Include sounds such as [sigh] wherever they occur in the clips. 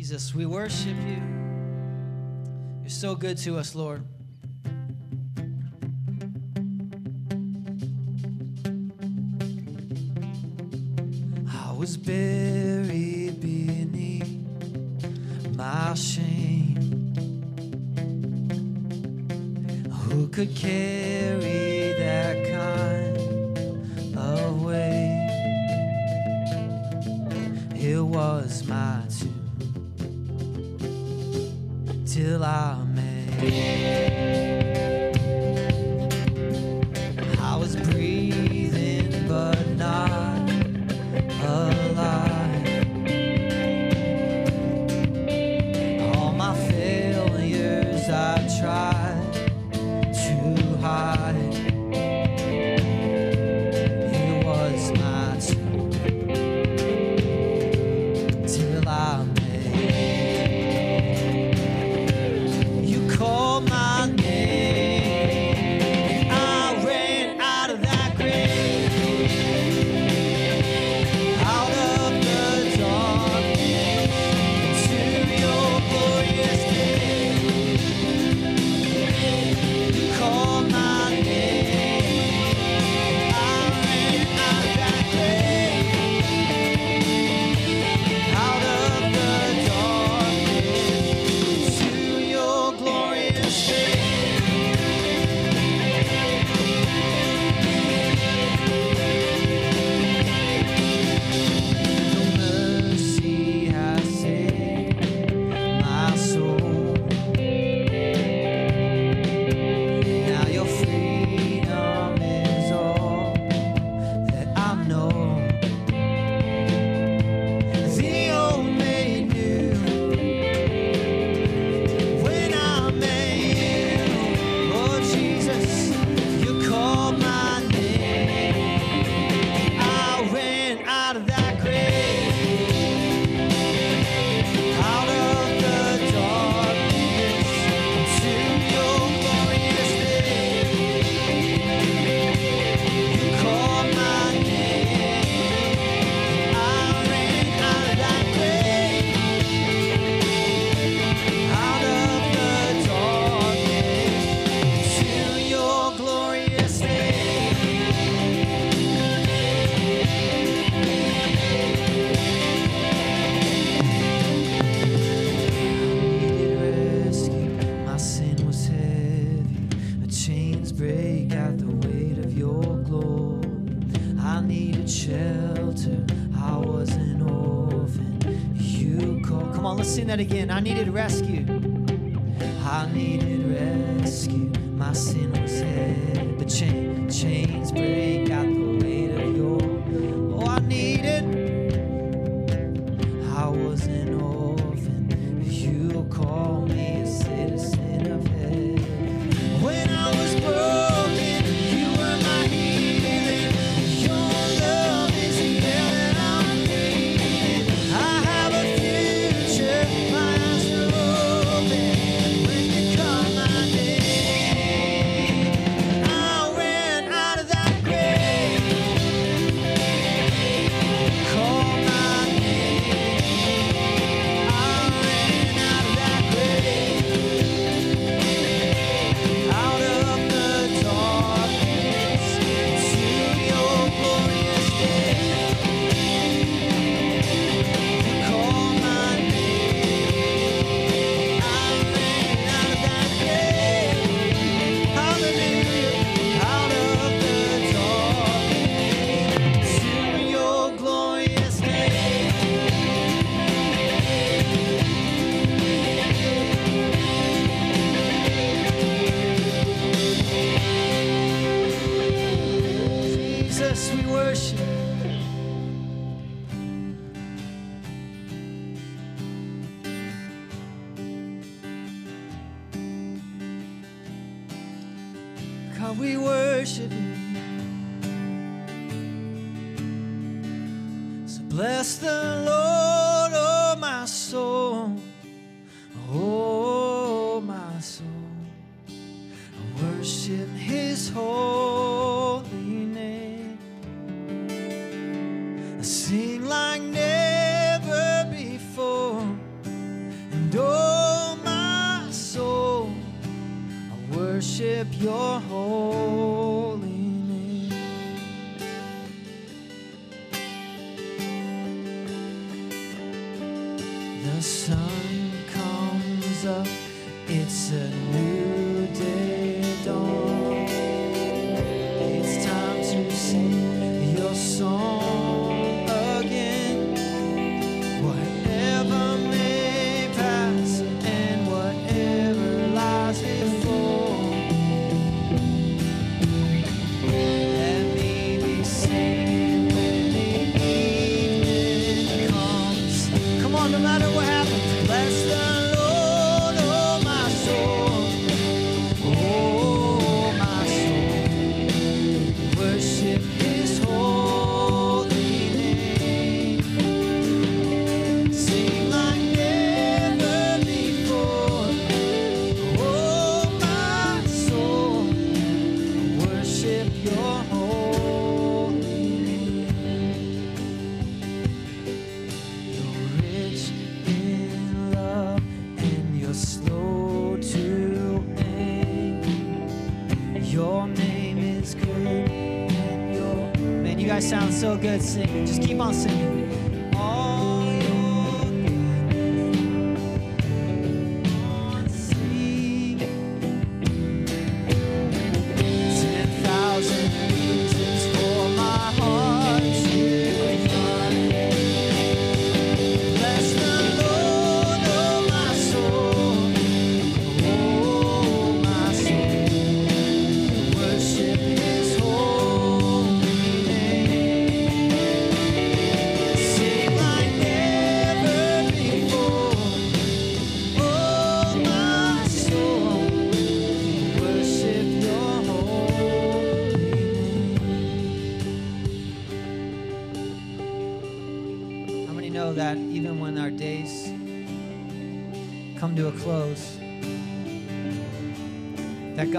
Jesus, we worship you. You're so good to us, Lord. I was buried beneath my shame. Who could carry? till I met. again. I needed rescue. I needed rescue. My sin was heavy, but chains, chains break.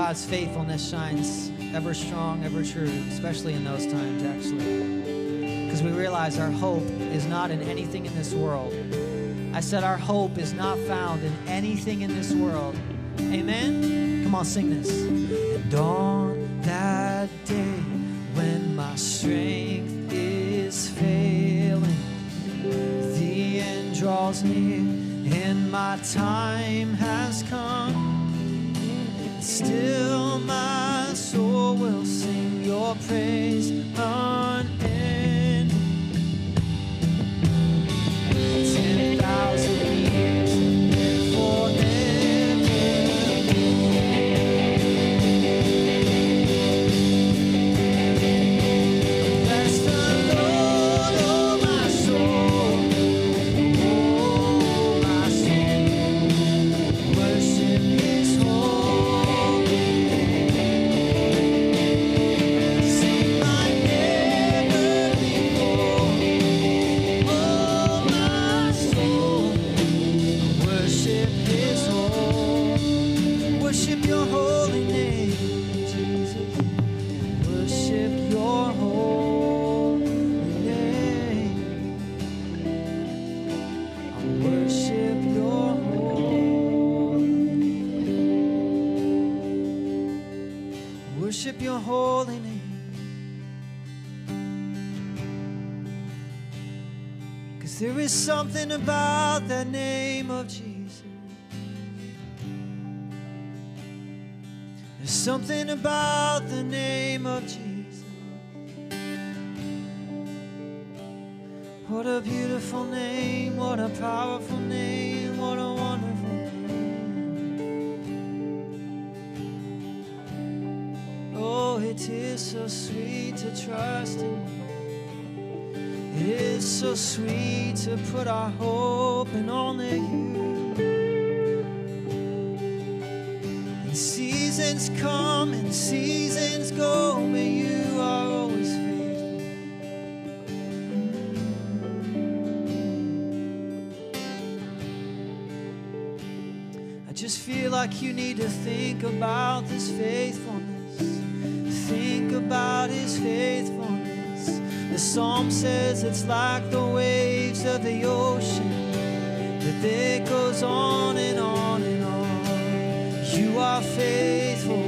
God's faithfulness shines ever strong, ever true, especially in those times, actually. Because we realize our hope is not in anything in this world. I said our hope is not found in anything in this world. Amen? Come on, sing this. There's something about the name of Jesus. There's something about the name of Jesus. What a beautiful name, what a powerful name, what a wonderful name. Oh, it is so sweet to trust in. It it's so sweet to put our hope in only you. And seasons come and seasons go, but you are always faithful. I just feel like you need to think about this faithfulness. Think about his faithfulness the psalm says it's like the waves of the ocean, that it goes on and on and on. You are faithful.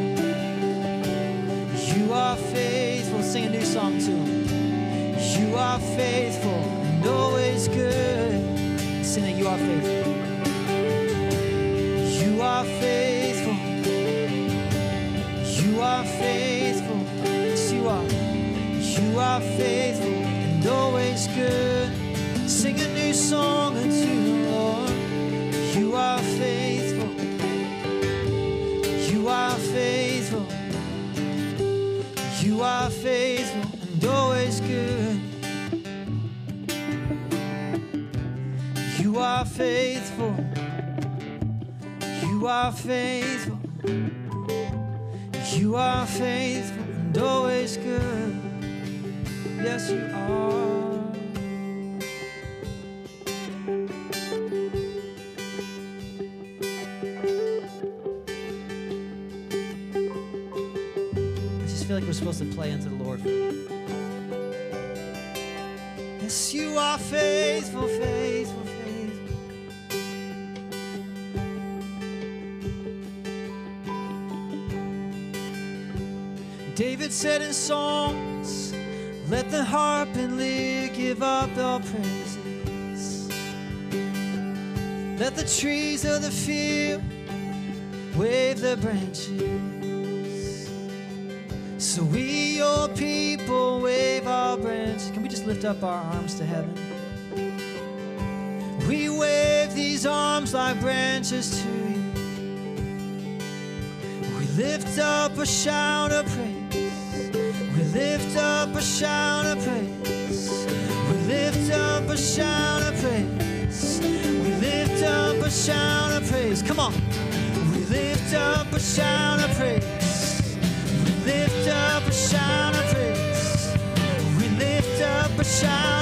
You are faithful. Sing a new song to him. You are faithful and always good. Sing that you are faithful. You are faithful. You are faithful. Yes, you are. You are faithful good. Sing a new song unto the Lord. You are faithful. You are faithful. You are faithful and always good. You are faithful. You are faithful. You are faithful and always good. Yes, you are. We're supposed to play unto the Lord. Yes, you are faithful, faithful, faithful. David said in Psalms, Let the harp and lyre give up all praises. Let the trees of the field wave their branches. Lift up our arms to heaven? We wave these arms like branches to you. We lift up a shout of praise. We lift up a shout of praise. We lift up a shout of praise. We lift up a shout of praise. Come on. We lift up a shout up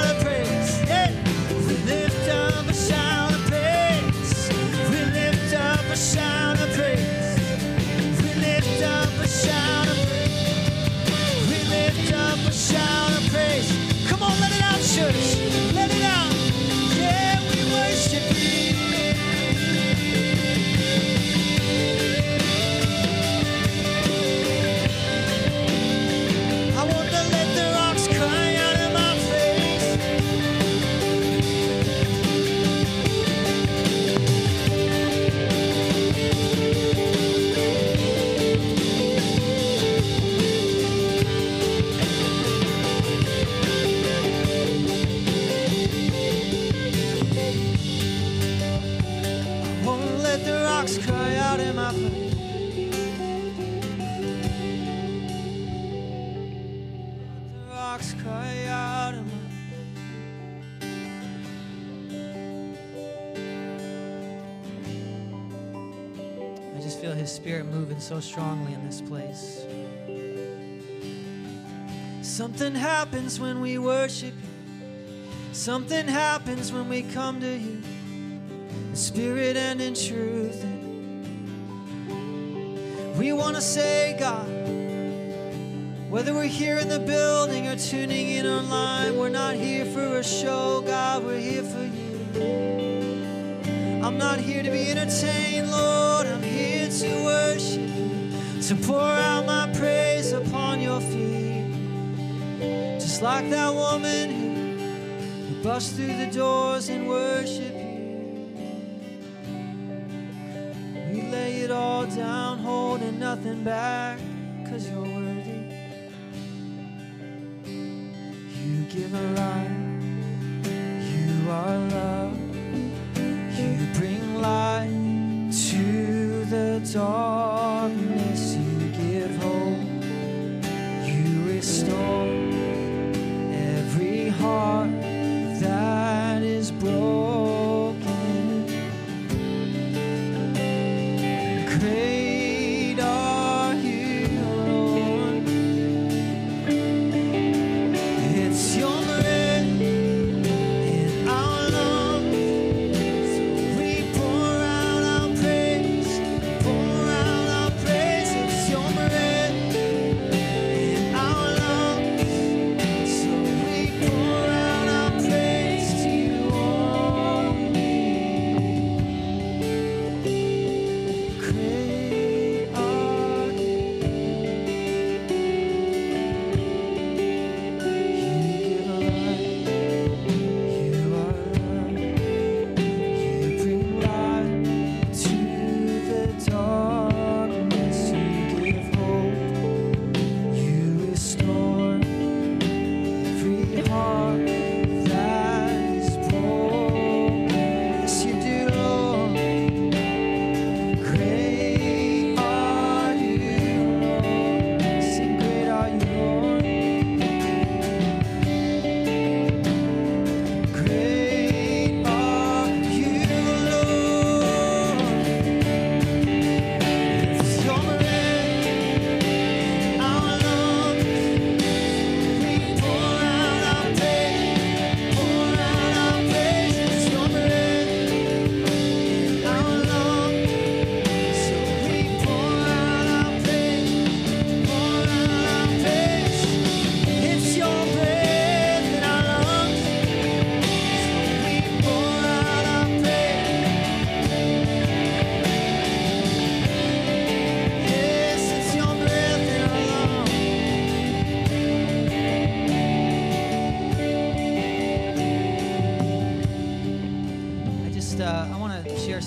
strongly in this place. Something happens when we worship you. Something happens when we come to you. In spirit and in truth. We want to say, God, whether we're here in the building or tuning in online, we're not here for a show, God, we're here for you. I'm not here to be entertained, Lord, I'm here to worship to pour out my praise upon your feet. Just like that woman who, bust through the doors and worship you. We lay it all down, holding nothing back, cause you're worthy. You give a light, you are love, you bring light to the darkness, restore every heart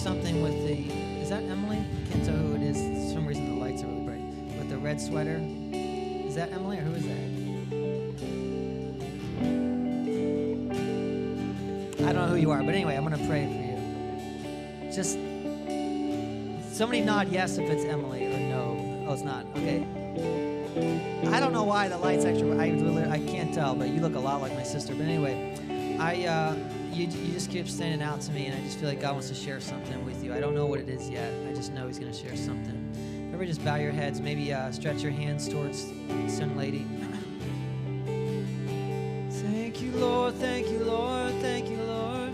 something with the. Is that Emily? Can't tell who it is. For some reason the lights are really bright. With the red sweater. Is that Emily or who is that? I don't know who you are, but anyway, I'm going to pray for you. Just somebody nod yes if it's Emily or no. Oh, it's not. Okay. I don't know why the lights actually. I I can't tell, but you look a lot like my sister. But anyway, I uh, you you just keep standing out to me, and I just feel like God wants to share something with you. I don't know what it is yet. I just know He's going to share something. Everybody, just bow your heads. Maybe uh, stretch your hands towards young lady. [clears throat] Thank you, Lord. Thank you, Lord. Thank you, Lord.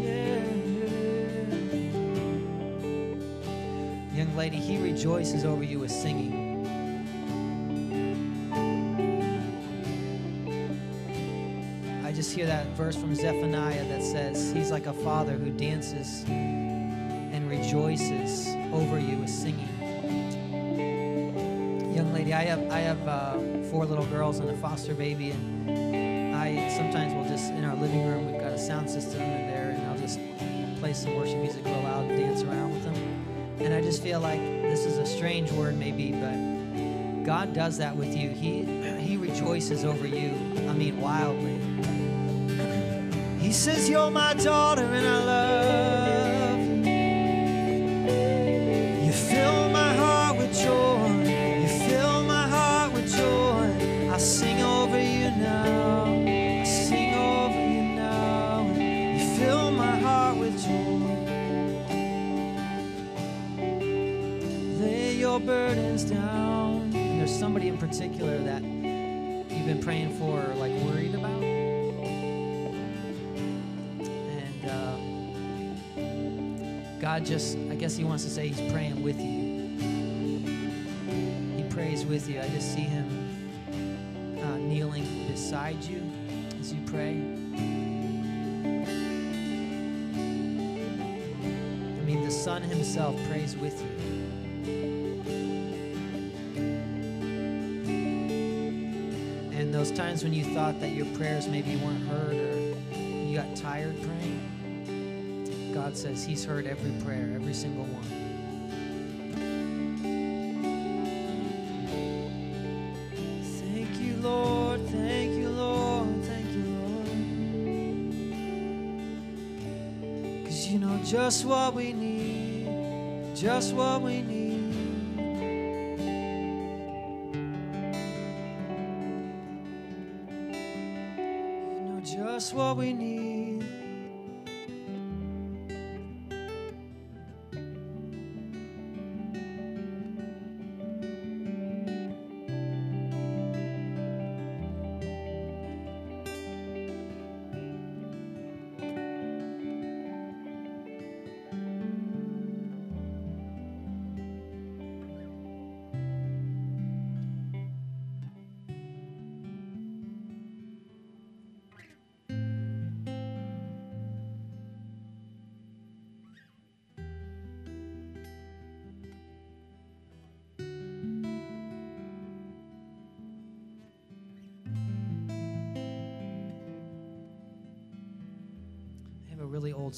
Yeah. Young lady, he rejoices over you with singing. Just hear that verse from Zephaniah that says, He's like a father who dances and rejoices over you with singing. Young lady, I have I have uh, four little girls and a foster baby, and I sometimes will just in our living room we've got a sound system in there, and I'll just play some worship music real loud and dance around with them. And I just feel like this is a strange word, maybe, but God does that with you. He He rejoices over you. I mean, wildly. He says, "You're my daughter, and I love God just, I guess He wants to say He's praying with you. He prays with you. I just see Him uh, kneeling beside you as you pray. I mean, the Son Himself prays with you. And those times when you thought that your prayers maybe weren't heard or you got tired praying, God says He's heard every prayer, every single one. Thank you, Lord. Thank you, Lord. Thank you, Lord. Cause you know just what we need, just what we need. You know just what we need.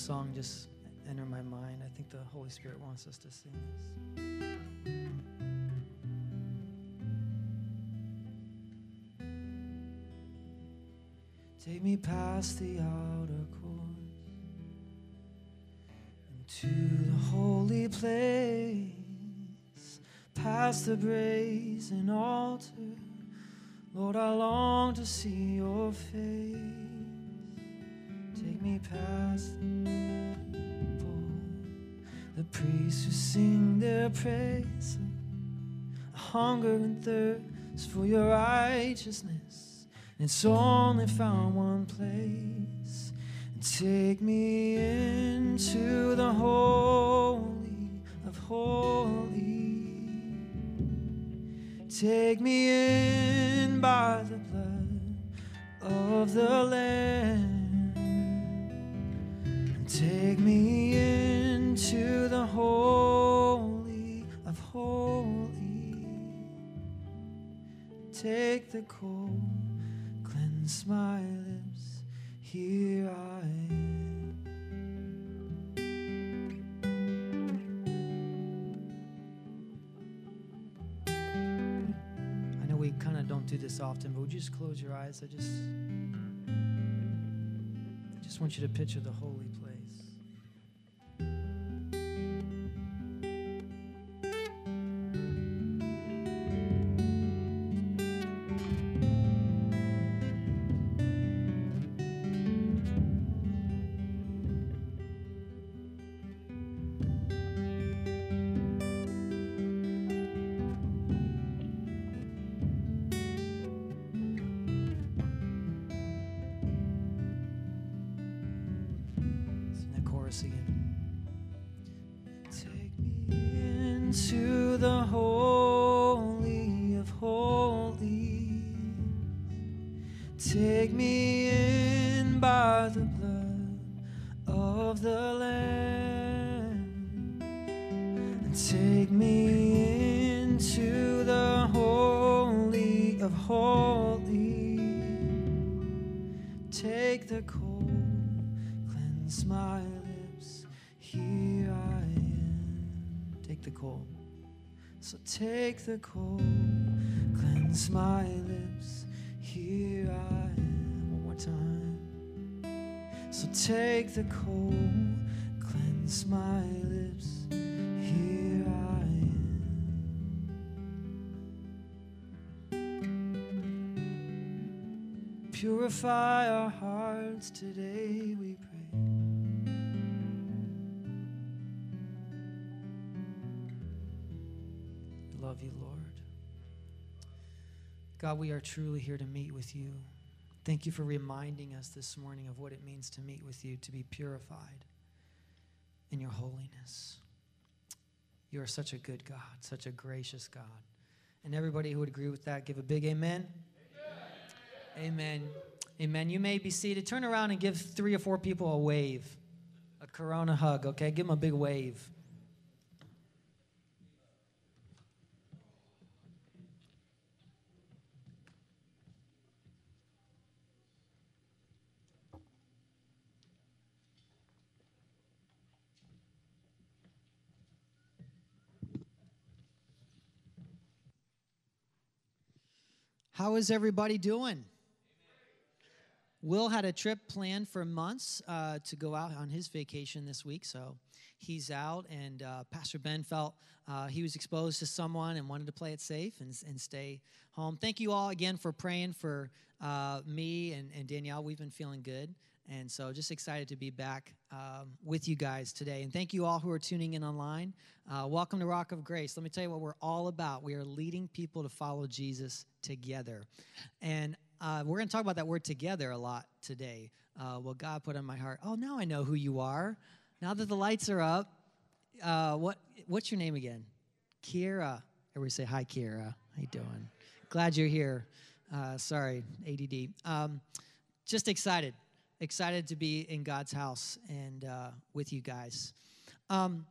Song just enter my mind. I think the Holy Spirit wants us to sing this. Take me past the outer courts into the holy place, past the brazen altar. Lord, I long to see your face. Take me past priests who sing their praise. I hunger and thirst for your righteousness. And it's only found one place. Take me into the holy of holies. Take me in by the blood of the Lamb. Take me Take the coal, cleanse my lips. Here I am. I know we kind of don't do this often, but would you just close your eyes? I just, I just want you to picture the holy place. The coal, cleanse my lips. Here I am. One more time. So take the coal, cleanse my lips. Here I am. Purify our hearts today, we pray. Love you, Lord. God, we are truly here to meet with you. Thank you for reminding us this morning of what it means to meet with you, to be purified in your holiness. You are such a good God, such a gracious God. And everybody who would agree with that, give a big amen. Amen. Amen. Amen. You may be seated. Turn around and give three or four people a wave, a corona hug, okay? Give them a big wave. How is everybody doing? Will had a trip planned for months uh, to go out on his vacation this week, so he's out. And uh, Pastor Ben felt uh, he was exposed to someone and wanted to play it safe and, and stay home. Thank you all again for praying for uh, me and, and Danielle. We've been feeling good. And so just excited to be back um, with you guys today. And thank you all who are tuning in online. Uh, welcome to Rock of Grace. Let me tell you what we're all about. We are leading people to follow Jesus together. And uh, we're going to talk about that word together a lot today. Uh, what God put on my heart. Oh, now I know who you are. Now that the lights are up, uh, what what's your name again? Kira. Everybody say hi, Kira. How you doing? Glad you're here. Uh, sorry, ADD. Um, just excited, excited to be in God's house and uh, with you guys. Um,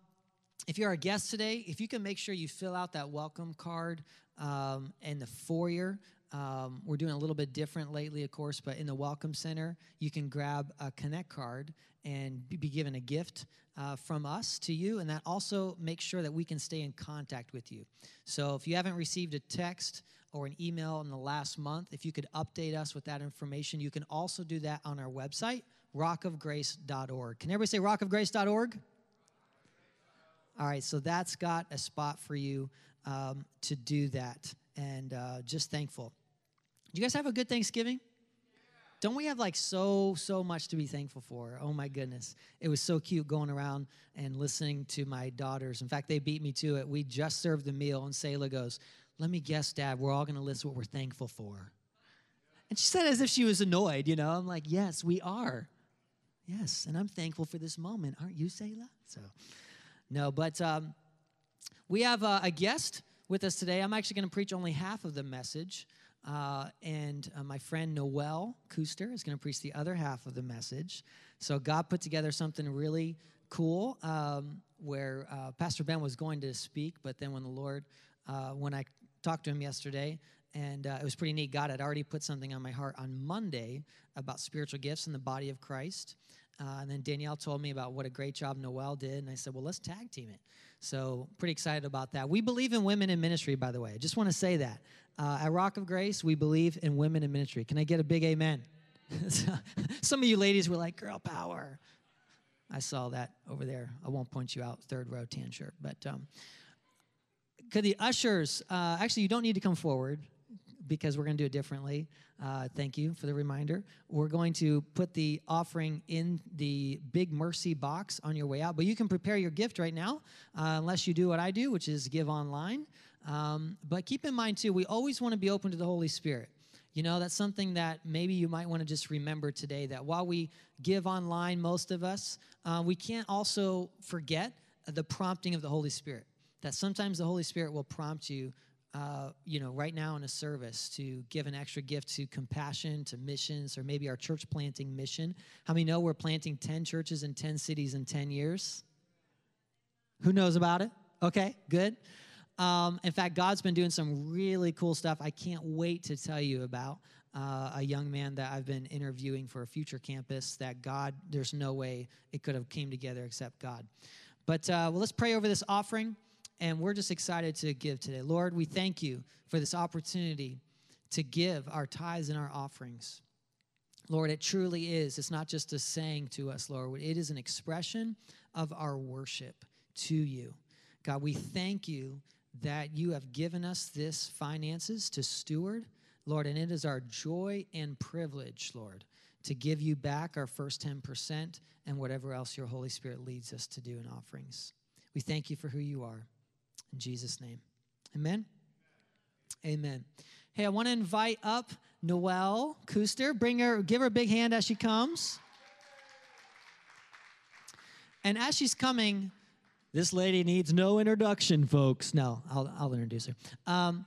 if you're a guest today, if you can make sure you fill out that welcome card um, in the foyer. Um, we're doing a little bit different lately, of course, but in the Welcome Center, you can grab a Connect card and be- given a gift uh, from us to you, and that also makes sure that we can stay in contact with you. So if you haven't received a text or an email in the last month, if you could update us with that information, you can also do that on our website, rockofgrace.org. Can everybody say rockofgrace.org? All right, so that's got a spot for you um, to do that, and uh, just thankful. Do you guys have a good Thanksgiving? Don't we have like so, so much to be thankful for? Oh my goodness. It was so cute going around and listening to my daughters. In fact, they beat me to it. We just served the meal, and Selah goes, Let me guess, Dad, we're all going to list what we're thankful for. And she said as if she was annoyed, you know. I'm like, Yes, we are. Yes, and I'm thankful for this moment. Aren't you, Selah? So, no, but um, we have uh, a guest with us today. I'm actually going to preach only half of the message. Uh, and uh, my friend Noel Kuster is going to preach the other half of the message. So God put together something really cool um, where uh, Pastor Ben was going to speak, but then when the Lord, uh, when I talked to him yesterday, and uh, it was pretty neat. God had already put something on my heart on Monday about spiritual gifts in the body of Christ. Uh, and then Danielle told me about what a great job Noel did, and I said, "Well, let's tag team it." So pretty excited about that. We believe in women in ministry, by the way. I just want to say that uh, at Rock of Grace, we believe in women in ministry. Can I get a big amen? [laughs] Some of you ladies were like, "Girl power." I saw that over there. I won't point you out, third row tan shirt, but. Um, could the ushers uh, actually you don't need to come forward because we're going to do it differently. Uh, thank you for the reminder. We're going to put the offering in the big mercy box on your way out but you can prepare your gift right now uh, unless you do what i do which is give online. Um, but keep in mind too we always want to be open to the holy spirit. You know that's something that maybe you might want to just remember today that while we give online most of us uh, we can't also forget the prompting of the holy spirit that sometimes the Holy Spirit will prompt you, uh, you know, right now in a service to give an extra gift to compassion, to missions, or maybe our church planting mission. How many know we're planting 10 churches in 10 cities in 10 years? Who knows about it? Okay, good. Um, in fact, God's been doing some really cool stuff I can't wait to tell you about. Uh, a young man that I've been interviewing for a future campus that God, there's no way it could have came together except God. But uh, well, let's pray over this offering and we're just excited to give today. Lord, we thank you for this opportunity to give our tithes and our offerings. Lord, it truly is. It's not just a saying to us, Lord. It is an expression of our worship to you. God, we thank you that you have given us this finances to steward, Lord, and it is our joy and privilege, Lord, to give you back our first 10% and whatever else your Holy Spirit leads us to do in offerings. We thank you for who you are. In Jesus' name. Amen. Amen. Hey, I want to invite up Noelle Kuster. Bring her, give her a big hand as she comes. And as she's coming, this lady needs no introduction, folks. No, I'll, I'll introduce her. Um,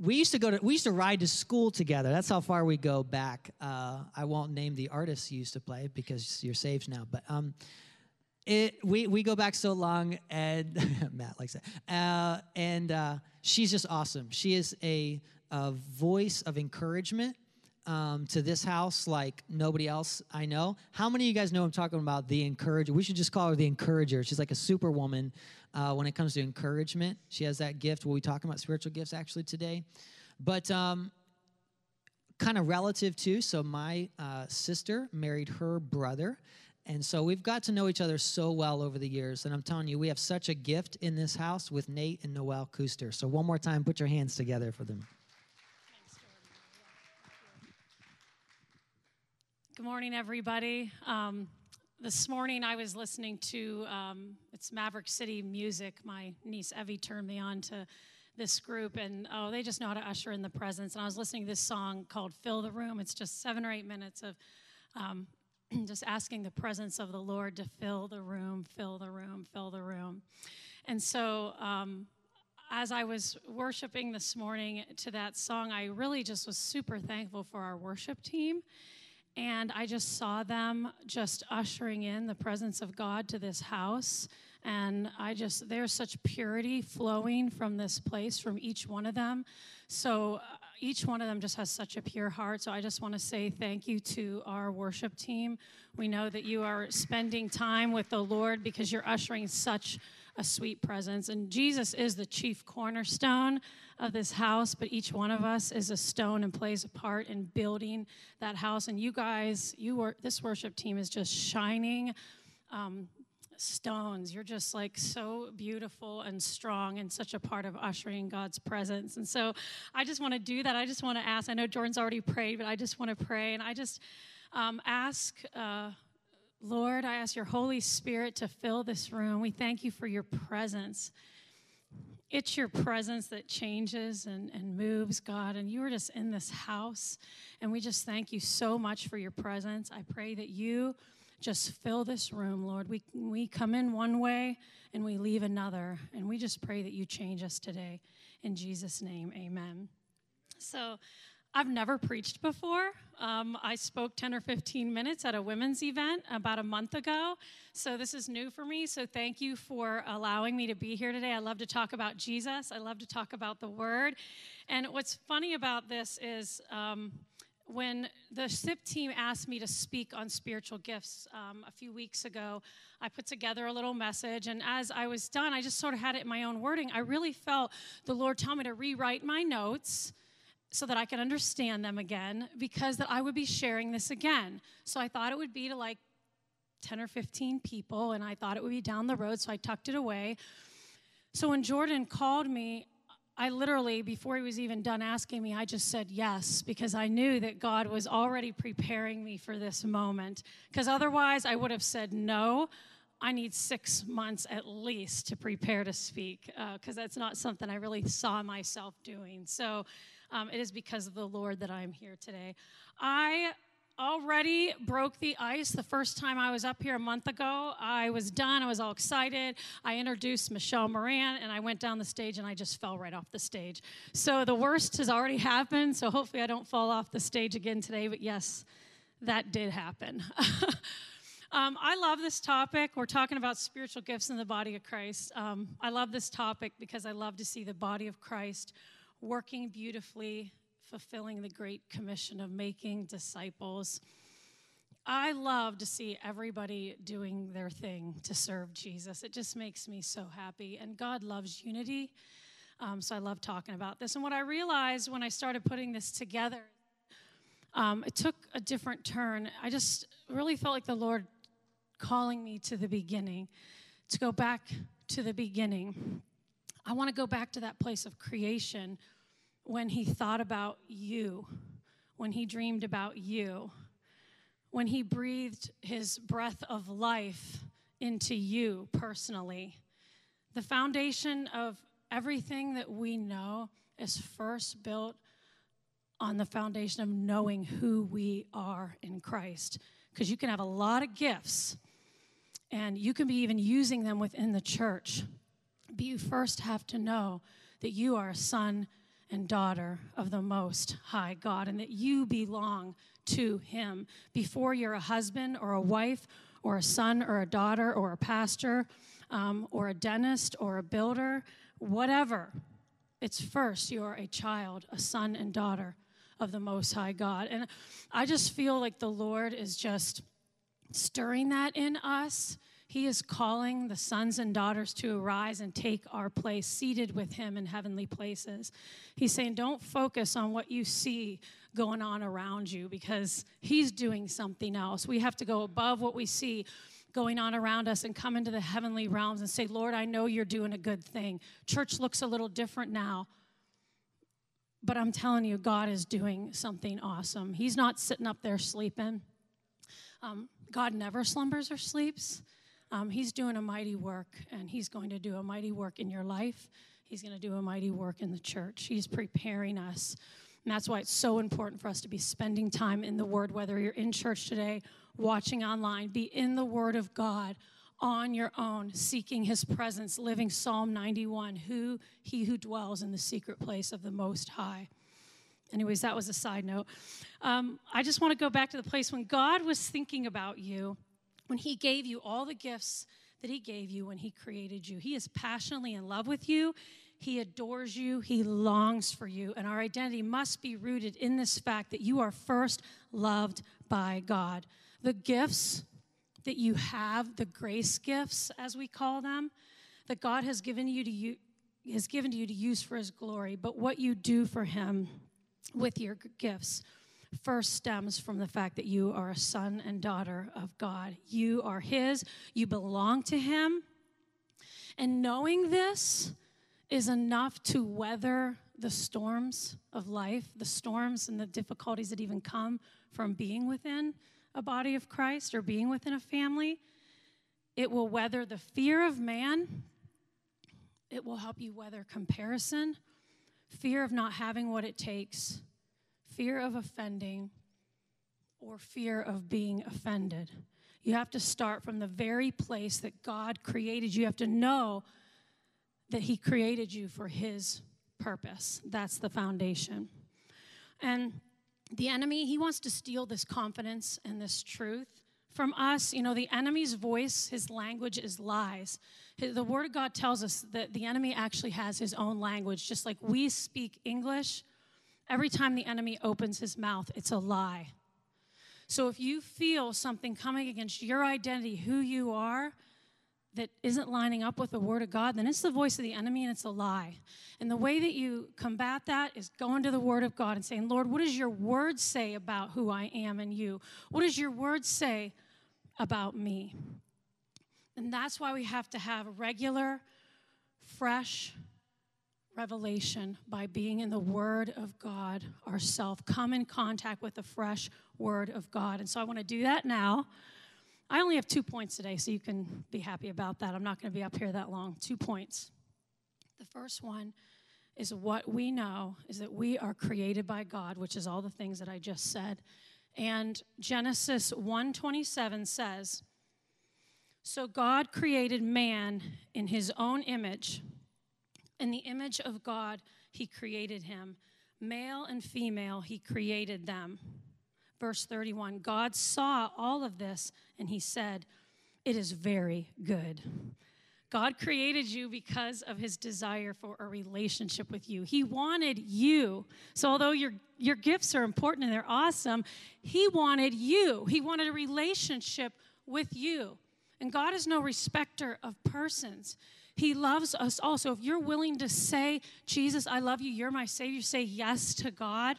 we used to go to we used to ride to school together. That's how far we go back. Uh, I won't name the artists you used to play because you're saved now. But um, it, we, we go back so long, and [laughs] Matt likes that. Uh, and uh, she's just awesome. She is a, a voice of encouragement um, to this house like nobody else I know. How many of you guys know I'm talking about the encourager? We should just call her the encourager. She's like a superwoman uh, when it comes to encouragement. She has that gift. We'll be talking about spiritual gifts actually today. But um, kind of relative too. So my uh, sister married her brother, and so we've got to know each other so well over the years. And I'm telling you, we have such a gift in this house with Nate and Noel Kuster. So one more time, put your hands together for them. Good morning, everybody. Um, this morning I was listening to um, it's Maverick City Music. My niece Evie turned me on to this group, and oh, they just know how to usher in the presence. And I was listening to this song called "Fill the Room." It's just seven or eight minutes of um, [clears throat] just asking the presence of the Lord to fill the room, fill the room, fill the room. And so, um, as I was worshiping this morning to that song, I really just was super thankful for our worship team. And I just saw them just ushering in the presence of God to this house. And I just, there's such purity flowing from this place, from each one of them. So each one of them just has such a pure heart. So I just want to say thank you to our worship team. We know that you are spending time with the Lord because you're ushering such a sweet presence. And Jesus is the chief cornerstone of this house, but each one of us is a stone and plays a part in building that house. And you guys, you were this worship team is just shining. Um, stones. You're just like so beautiful and strong and such a part of ushering God's presence. And so I just want to do that. I just want to ask. I know Jordan's already prayed, but I just want to pray. And I just um, ask, uh, Lord, I ask your Holy Spirit to fill this room. We thank you for your presence. It's your presence that changes and, and moves, God. And you are just in this house. And we just thank you so much for your presence. I pray that you just fill this room, Lord. We, we come in one way and we leave another. And we just pray that you change us today. In Jesus' name, amen. So, I've never preached before. Um, I spoke 10 or 15 minutes at a women's event about a month ago. So this is new for me. So thank you for allowing me to be here today. I love to talk about Jesus, I love to talk about the Word. And what's funny about this is um, when the SIP team asked me to speak on spiritual gifts um, a few weeks ago, I put together a little message. And as I was done, I just sort of had it in my own wording. I really felt the Lord tell me to rewrite my notes so that I could understand them again because that I would be sharing this again. So I thought it would be to like 10 or 15 people and I thought it would be down the road so I tucked it away. So when Jordan called me, I literally before he was even done asking me, I just said yes because I knew that God was already preparing me for this moment because otherwise I would have said no. I need six months at least to prepare to speak because uh, that's not something I really saw myself doing. So um, it is because of the Lord that I'm here today. I already broke the ice the first time I was up here a month ago. I was done. I was all excited. I introduced Michelle Moran and I went down the stage and I just fell right off the stage. So the worst has already happened. So hopefully I don't fall off the stage again today. But yes, that did happen. [laughs] Um, I love this topic. We're talking about spiritual gifts in the body of Christ. Um, I love this topic because I love to see the body of Christ working beautifully, fulfilling the great commission of making disciples. I love to see everybody doing their thing to serve Jesus. It just makes me so happy. And God loves unity. Um, so I love talking about this. And what I realized when I started putting this together, um, it took a different turn. I just really felt like the Lord calling me to the beginning, to go back to the beginning. I want to go back to that place of creation when He thought about you, when He dreamed about you, when He breathed His breath of life into you personally. The foundation of everything that we know is first built on the foundation of knowing who we are in Christ. Because you can have a lot of gifts and you can be even using them within the church. But you first have to know that you are a son and daughter of the Most High God and that you belong to Him before you're a husband or a wife or a son or a daughter or a pastor um, or a dentist or a builder, whatever. It's first you're a child, a son and daughter of the Most High God. And I just feel like the Lord is just stirring that in us. He is calling the sons and daughters to arise and take our place, seated with Him in heavenly places. He's saying, Don't focus on what you see going on around you because He's doing something else. We have to go above what we see going on around us and come into the heavenly realms and say, Lord, I know you're doing a good thing. Church looks a little different now. But I'm telling you, God is doing something awesome. He's not sitting up there sleeping. Um, God never slumbers or sleeps. Um, he's doing a mighty work, and He's going to do a mighty work in your life. He's going to do a mighty work in the church. He's preparing us. And that's why it's so important for us to be spending time in the Word, whether you're in church today, watching online, be in the Word of God on your own, seeking His presence, living Psalm 91 Who He who dwells in the secret place of the Most High. Anyways, that was a side note. Um, I just want to go back to the place when God was thinking about you when He gave you all the gifts that He gave you when He created you. He is passionately in love with you. He adores you. He longs for you. And our identity must be rooted in this fact that you are first loved by God. The gifts that you have, the grace gifts, as we call them, that God has given you to you has given to you to use for his glory, but what you do for him with your gifts first stems from the fact that you are a son and daughter of God. You are His, you belong to Him. And knowing this is enough to weather the storms of life, the storms and the difficulties that even come from being within a body of Christ or being within a family. It will weather the fear of man. It will help you weather comparison, fear of not having what it takes fear of offending or fear of being offended. You have to start from the very place that God created you. You have to know that He created you for His purpose. That's the foundation. And the enemy, he wants to steal this confidence and this truth from us. You know, the enemy's voice, his language is lies. The Word of God tells us that the enemy actually has his own language. Just like we speak English, Every time the enemy opens his mouth, it's a lie. So if you feel something coming against your identity, who you are, that isn't lining up with the word of God, then it's the voice of the enemy and it's a lie. And the way that you combat that is going to the word of God and saying, Lord, what does your word say about who I am and you? What does your word say about me? And that's why we have to have regular, fresh revelation by being in the Word of God ourselves. Come in contact with the fresh Word of God. And so I want to do that now. I only have two points today, so you can be happy about that. I'm not going to be up here that long. Two points. The first one is what we know is that we are created by God, which is all the things that I just said. And Genesis 1:27 says, "So God created man in his own image. In the image of God, he created him. Male and female, he created them." Verse 31 God saw all of this and he said, It is very good. God created you because of his desire for a relationship with you. He wanted you. So, although your, your gifts are important and they're awesome, he wanted you. He wanted a relationship with you. And God is no respecter of persons. He loves us also. If you're willing to say, Jesus, I love you, you're my Savior, say yes to God,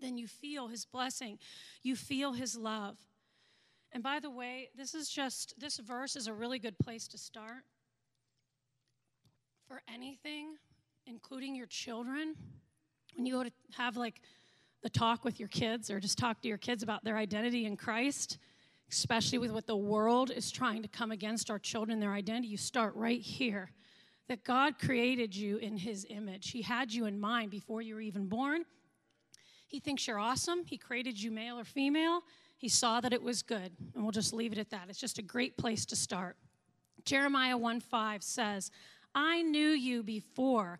then you feel his blessing. You feel his love. And by the way, this is just, this verse is a really good place to start for anything, including your children. When you go to have like the talk with your kids or just talk to your kids about their identity in Christ, especially with what the world is trying to come against our children, their identity, you start right here. That God created you in His image. He had you in mind before you were even born. He thinks you're awesome. He created you male or female. He saw that it was good. And we'll just leave it at that. It's just a great place to start. Jeremiah 1 5 says, I knew you before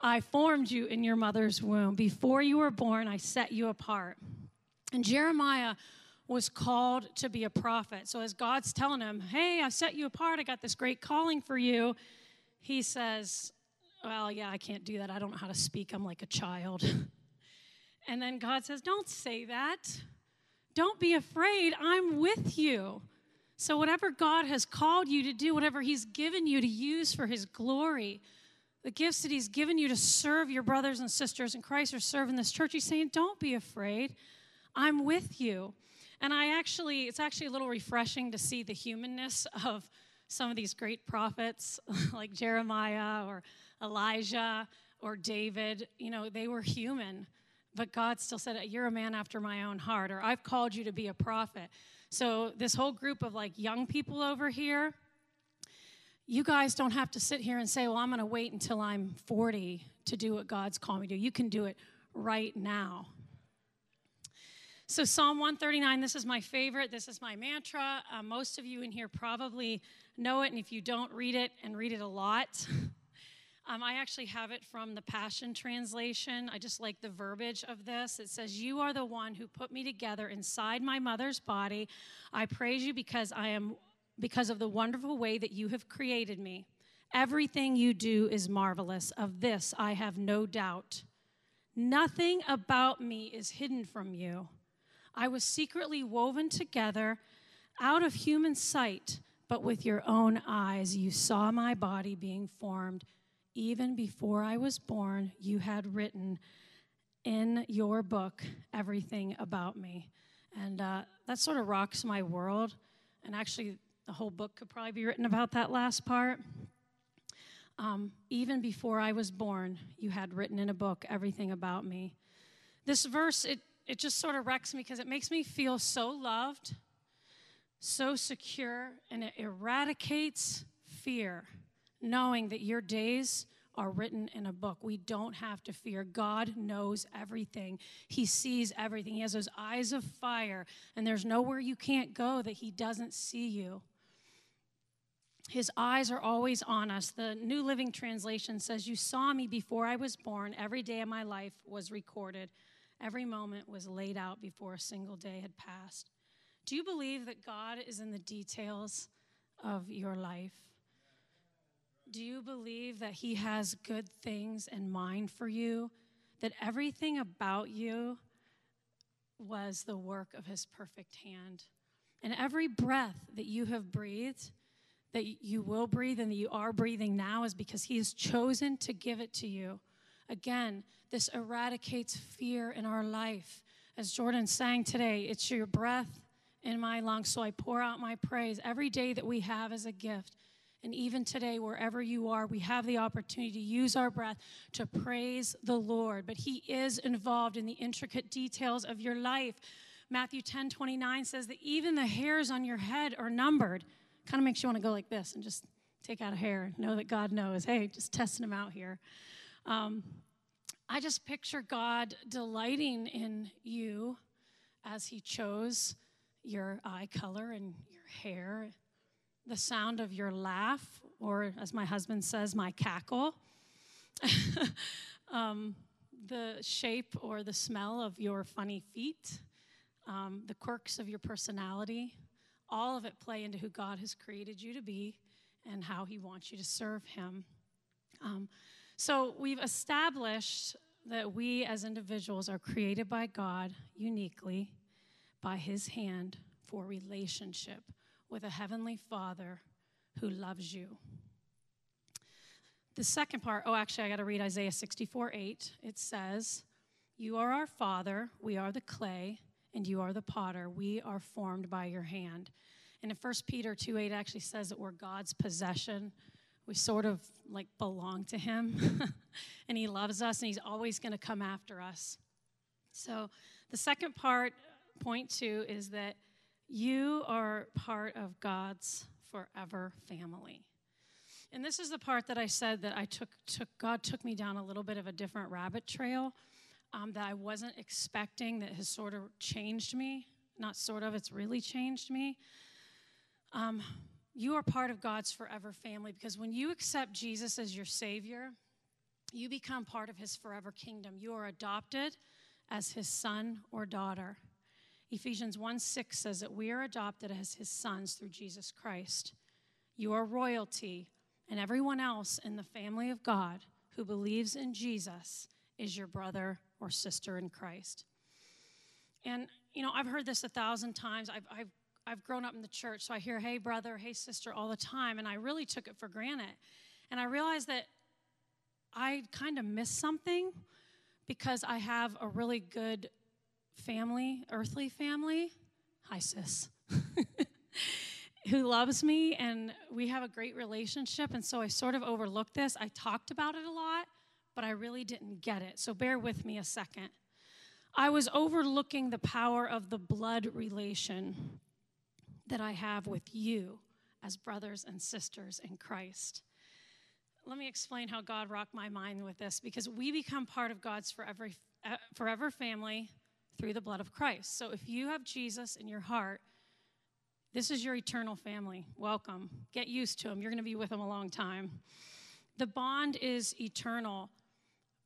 I formed you in your mother's womb. Before you were born, I set you apart. And Jeremiah was called to be a prophet. So as God's telling him, Hey, I set you apart, I got this great calling for you, he says, Well, yeah, I can't do that. I don't know how to speak. I'm like a child. [laughs] And then God says, Don't say that. Don't be afraid. I'm with you. So, whatever God has called you to do, whatever He's given you to use for His glory, the gifts that He's given you to serve your brothers and sisters in Christ or serve in this church, He's saying, Don't be afraid. I'm with you. And I actually, it's actually a little refreshing to see the humanness of some of these great prophets [laughs] like Jeremiah or Elijah or David. You know, they were human but God still said, You're a man after my own heart, or I've called you to be a prophet. So, this whole group of like young people over here, you guys don't have to sit here and say, Well, I'm going to wait until I'm 40 to do what God's called me to. You can do it right now. So, Psalm 139, this is my favorite. This is my mantra. Uh, most of you in here probably know it, and if you don't, read it and read it a lot. [laughs] Um, I actually have it from the Passion Translation. I just like the verbiage of this. It says, You are the one who put me together inside my mother's body. I praise you because I am because of the wonderful way that you have created me. Everything you do is marvelous. Of this I have no doubt. Nothing about me is hidden from you. I was secretly woven together out of human sight, but with your own eyes you saw my body being formed even before I was born, you had written in your book everything about me. And uh, that sort of rocks my world. And actually, the whole book could probably be written about that last part. Um, even before I was born, you had written in a book everything about me. This verse, it, it just sort of wrecks me because it makes me feel so loved, so secure, and it eradicates fear knowing that your days are written in a book. We don't have to fear. God knows everything, He sees everything. He has those eyes of fire, and there's nowhere you can't go that He doesn't see you. His eyes are always on us. The New Living Translation says, You saw me before I was born. Every day of my life was recorded. Every moment was laid out before a single day had passed. Do you believe that God is in the details of your life? Do you believe that He has good things in mind for you? that everything about you was the work of his perfect hand. And every breath that you have breathed, that you will breathe and that you are breathing now is because he has chosen to give it to you. Again, this eradicates fear in our life. As Jordan sang today, it's your breath in my lungs, so I pour out my praise every day that we have as a gift. And even today, wherever you are, we have the opportunity to use our breath to praise the Lord. But He is involved in the intricate details of your life. Matthew 10 29 says that even the hairs on your head are numbered. Kind of makes you want to go like this and just take out a hair and know that God knows. Hey, just testing Him out here. Um, I just picture God delighting in you as He chose your eye color and your hair, the sound of your laugh, or as my husband says, my cackle, [laughs] um, the shape or the smell of your funny feet, um, the quirks of your personality. All of it play into who God has created you to be and how He wants you to serve Him. Um, so we've established that we as individuals are created by God uniquely by His hand for relationship with a Heavenly Father who loves you. The second part, oh, actually, I got to read Isaiah 64 8. It says, You are our Father, we are the clay, and you are the potter. We are formed by your hand. And in 1 Peter 2 8 actually says that we're God's possession we sort of like belong to him [laughs] and he loves us and he's always going to come after us. So, the second part, point two, is that you are part of God's forever family. And this is the part that I said that I took, took God took me down a little bit of a different rabbit trail um, that I wasn't expecting that has sort of changed me. Not sort of, it's really changed me. Um, you are part of God's forever family because when you accept Jesus as your Savior, you become part of His forever kingdom. You are adopted as His son or daughter. Ephesians 1 6 says that we are adopted as His sons through Jesus Christ. You are royalty, and everyone else in the family of God who believes in Jesus is your brother or sister in Christ. And, you know, I've heard this a thousand times. I've, I've I've grown up in the church, so I hear, hey, brother, hey, sister, all the time. And I really took it for granted. And I realized that I kind of missed something because I have a really good family, earthly family. Hi, sis. [laughs] who loves me, and we have a great relationship. And so I sort of overlooked this. I talked about it a lot, but I really didn't get it. So bear with me a second. I was overlooking the power of the blood relation that I have with you as brothers and sisters in Christ. Let me explain how God rocked my mind with this because we become part of God's forever, uh, forever family through the blood of Christ. So if you have Jesus in your heart, this is your eternal family. Welcome. Get used to him. You're going to be with him a long time. The bond is eternal.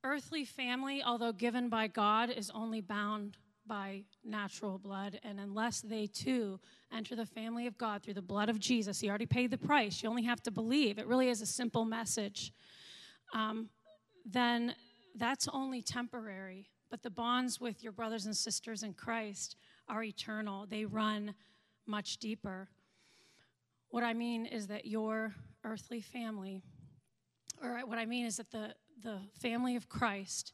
Earthly family, although given by God, is only bound by natural blood, and unless they too enter the family of God through the blood of Jesus, He already paid the price. You only have to believe. It really is a simple message. Um, then that's only temporary. But the bonds with your brothers and sisters in Christ are eternal, they run much deeper. What I mean is that your earthly family, or what I mean is that the, the family of Christ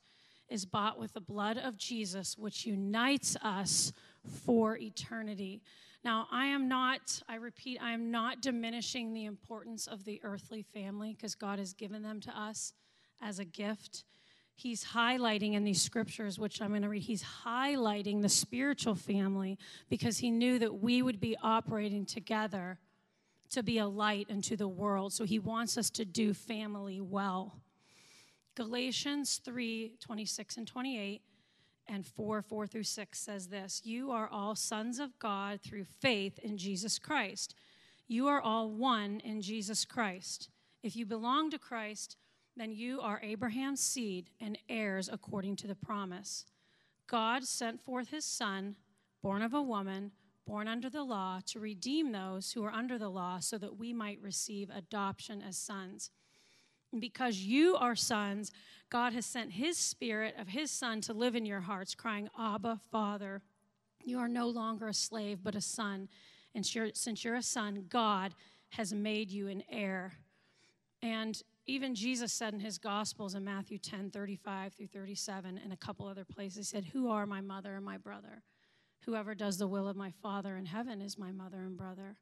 is bought with the blood of Jesus, which unites us for eternity. Now, I am not, I repeat, I am not diminishing the importance of the earthly family because God has given them to us as a gift. He's highlighting in these scriptures, which I'm going to read, he's highlighting the spiritual family because he knew that we would be operating together to be a light into the world. So he wants us to do family well. Galatians 3 26 and 28 and 4 4 through 6 says this You are all sons of God through faith in Jesus Christ. You are all one in Jesus Christ. If you belong to Christ, then you are Abraham's seed and heirs according to the promise. God sent forth his Son, born of a woman, born under the law, to redeem those who are under the law so that we might receive adoption as sons. Because you are sons, God has sent his spirit of his son to live in your hearts, crying, Abba, Father. You are no longer a slave, but a son. And since you're a son, God has made you an heir. And even Jesus said in his Gospels in Matthew 10 35 through 37 and a couple other places, he said, Who are my mother and my brother? Whoever does the will of my Father in heaven is my mother and brother.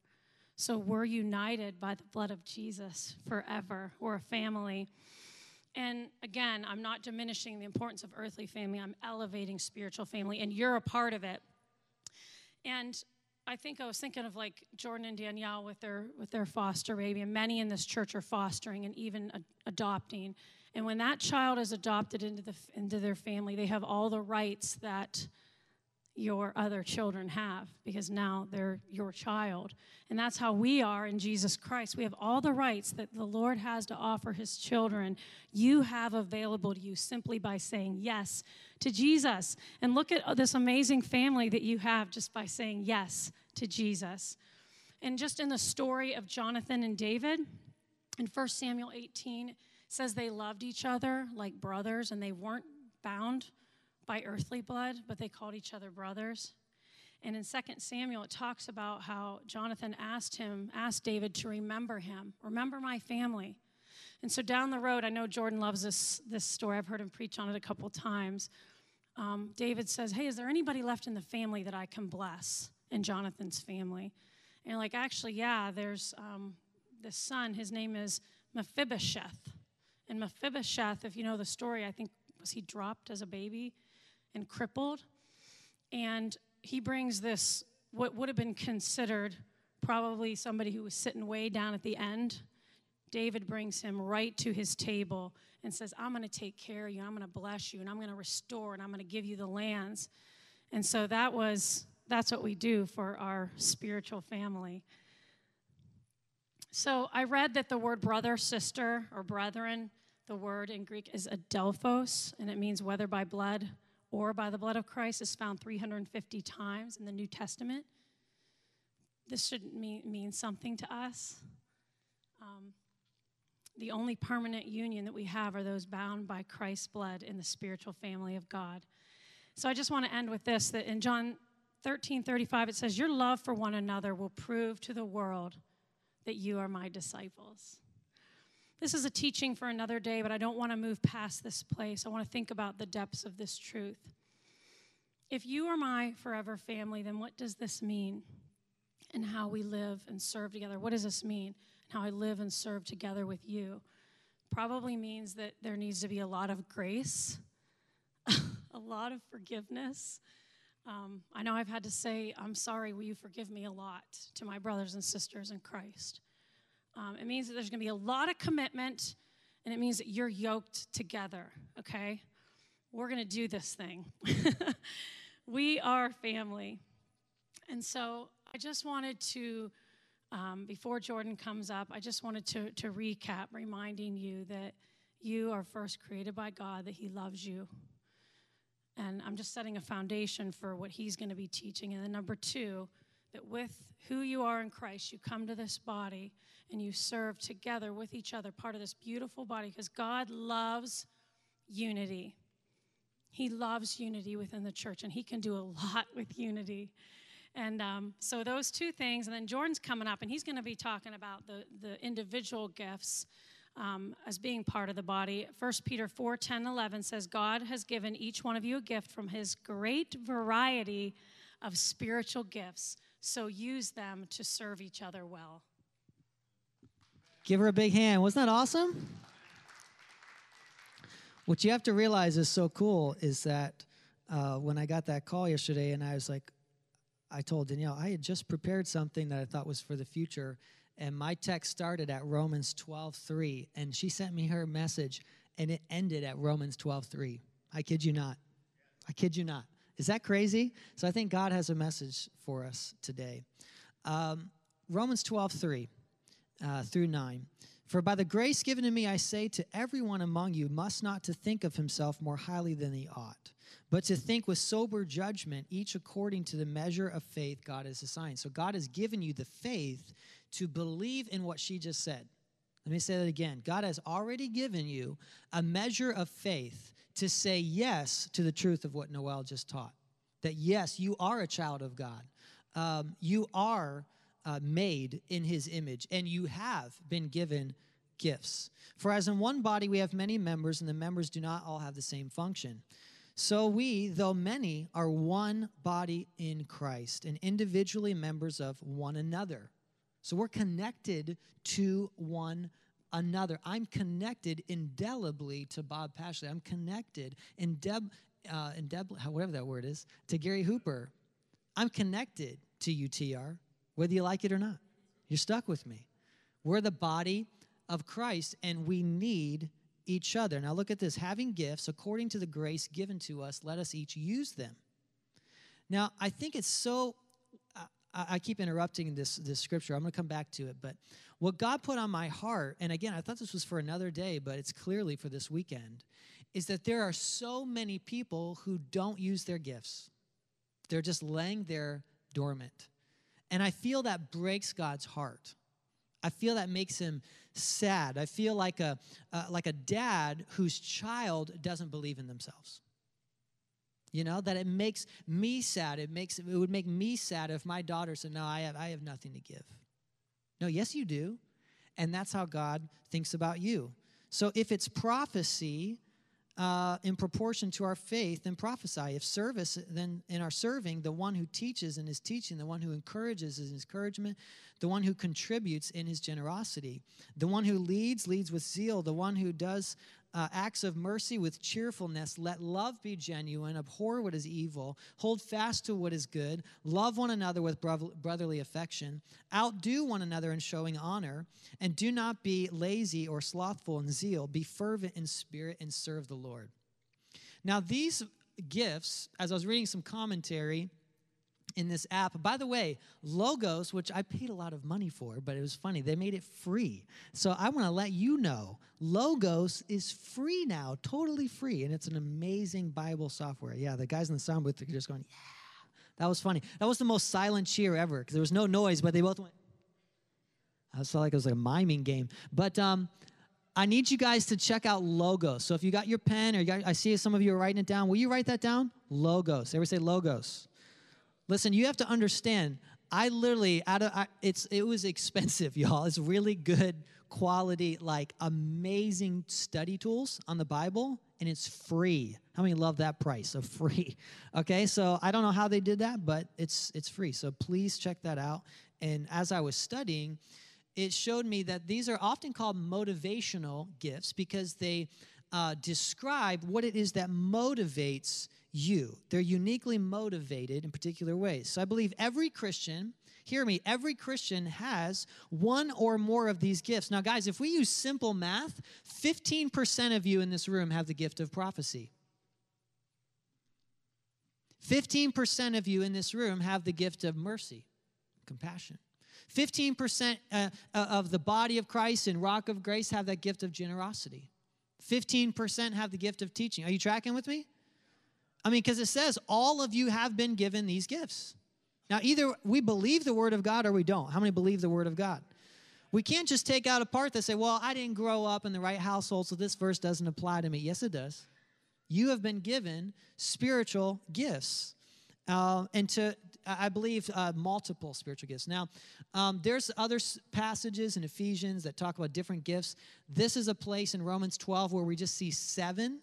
So we're united by the blood of Jesus forever. We're a family. And again, I'm not diminishing the importance of earthly family, I'm elevating spiritual family, and you're a part of it. And I think I was thinking of like Jordan and Danielle with their with their foster baby, and many in this church are fostering and even adopting. And when that child is adopted into the into their family, they have all the rights that your other children have because now they're your child. And that's how we are in Jesus Christ. We have all the rights that the Lord has to offer his children. You have available to you simply by saying yes to Jesus. And look at this amazing family that you have just by saying yes to Jesus. And just in the story of Jonathan and David, in 1 Samuel 18, says they loved each other like brothers and they weren't bound by earthly blood, but they called each other brothers. And in 2 Samuel, it talks about how Jonathan asked him, asked David to remember him, remember my family. And so down the road, I know Jordan loves this, this story. I've heard him preach on it a couple times. Um, David says, Hey, is there anybody left in the family that I can bless in Jonathan's family? And like, actually, yeah, there's um, this son. His name is Mephibosheth. And Mephibosheth, if you know the story, I think was he dropped as a baby and crippled. And he brings this, what would have been considered probably somebody who was sitting way down at the end. David brings him right to his table and says, I'm going to take care of you, I'm going to bless you, and I'm going to restore, and I'm going to give you the lands. And so that was, that's what we do for our spiritual family. So I read that the word brother, sister, or brethren, the word in Greek is adelphos, and it means whether by blood or by the blood of Christ is found 350 times in the New Testament. This should mean, mean something to us. Um, the only permanent union that we have are those bound by Christ's blood in the spiritual family of God. So I just want to end with this that in John 13 35, it says, Your love for one another will prove to the world that you are my disciples. This is a teaching for another day, but I don't want to move past this place. I want to think about the depths of this truth. If you are my forever family, then what does this mean? And how we live and serve together. What does this mean? And how I live and serve together with you. Probably means that there needs to be a lot of grace, [laughs] a lot of forgiveness. Um, I know I've had to say, I'm sorry, will you forgive me a lot to my brothers and sisters in Christ. Um, it means that there's going to be a lot of commitment, and it means that you're yoked together, okay? We're going to do this thing. [laughs] we are family. And so I just wanted to, um, before Jordan comes up, I just wanted to, to recap, reminding you that you are first created by God, that He loves you. And I'm just setting a foundation for what He's going to be teaching. And then, number two, that with who you are in Christ, you come to this body and you serve together with each other, part of this beautiful body, because God loves unity. He loves unity within the church, and He can do a lot with unity. And um, so those two things, and then Jordan's coming up, and he's going to be talking about the, the individual gifts um, as being part of the body. 1 Peter 4 10, 11 says, God has given each one of you a gift from his great variety of spiritual gifts, so use them to serve each other well. Give her a big hand. Wasn't that awesome? What you have to realize is so cool is that uh, when I got that call yesterday, and I was like, I told Danielle, I had just prepared something that I thought was for the future, and my text started at Romans 12:3, and she sent me her message, and it ended at Romans 12:3. I kid you not. I kid you not. Is that crazy? So I think God has a message for us today. Um, Romans 12:3 uh, through 9. For by the grace given to me, I say to everyone among you, must not to think of himself more highly than he ought, but to think with sober judgment, each according to the measure of faith God has assigned. So God has given you the faith to believe in what she just said. Let me say that again. God has already given you a measure of faith to say yes to the truth of what Noel just taught. That yes, you are a child of God. Um, you are uh, made in his image, and you have been given gifts. For as in one body we have many members, and the members do not all have the same function. So we, though many, are one body in Christ, and individually members of one another. So we're connected to one another. I'm connected indelibly to Bob Pashley. I'm connected indeb, uh, indeb, whatever that word is, to Gary Hooper. I'm connected to UTR, whether you like it or not. You're stuck with me. We're the body of Christ, and we need each other. Now, look at this having gifts according to the grace given to us, let us each use them. Now, I think it's so. I, I keep interrupting this, this scripture. I'm going to come back to it. But what God put on my heart, and again, I thought this was for another day, but it's clearly for this weekend, is that there are so many people who don't use their gifts. They're just laying there dormant. And I feel that breaks God's heart. I feel that makes him sad. I feel like a, uh, like a dad whose child doesn't believe in themselves. You know, that it makes me sad. It, makes, it would make me sad if my daughter said, No, I have, I have nothing to give. No, yes, you do. And that's how God thinks about you. So if it's prophecy, uh, in proportion to our faith and prophesy. If service, then in our serving, the one who teaches in his teaching, the one who encourages in his encouragement, the one who contributes in his generosity, the one who leads, leads with zeal, the one who does uh, acts of mercy with cheerfulness. Let love be genuine. Abhor what is evil. Hold fast to what is good. Love one another with brotherly affection. Outdo one another in showing honor. And do not be lazy or slothful in zeal. Be fervent in spirit and serve the Lord. Now, these gifts, as I was reading some commentary, in this app. By the way, Logos, which I paid a lot of money for, but it was funny, they made it free. So I want to let you know Logos is free now, totally free, and it's an amazing Bible software. Yeah, the guys in the sound booth are just going, yeah. That was funny. That was the most silent cheer ever because there was no noise, but they both went. I felt like it was like a miming game. But um, I need you guys to check out Logos. So if you got your pen or you got, I see some of you are writing it down. Will you write that down? Logos. Everybody say Logos. Listen, you have to understand. I literally out of I, it's it was expensive, [laughs] y'all. It's really good quality, like amazing study tools on the Bible, and it's free. How many love that price of [laughs] free? Okay, so I don't know how they did that, but it's it's free. So please check that out. And as I was studying, it showed me that these are often called motivational gifts because they uh, describe what it is that motivates you. They're uniquely motivated in particular ways. So I believe every Christian, hear me, every Christian has one or more of these gifts. Now, guys, if we use simple math, 15% of you in this room have the gift of prophecy. 15% of you in this room have the gift of mercy, compassion. 15% uh, uh, of the body of Christ and Rock of Grace have that gift of generosity. 15% have the gift of teaching. Are you tracking with me? I mean, because it says, all of you have been given these gifts. Now, either we believe the word of God or we don't. How many believe the word of God? We can't just take out a part that say, well, I didn't grow up in the right household, so this verse doesn't apply to me. Yes, it does. You have been given spiritual gifts. Uh, and to, I believe, uh, multiple spiritual gifts. Now, um, there's other passages in Ephesians that talk about different gifts. This is a place in Romans 12 where we just see seven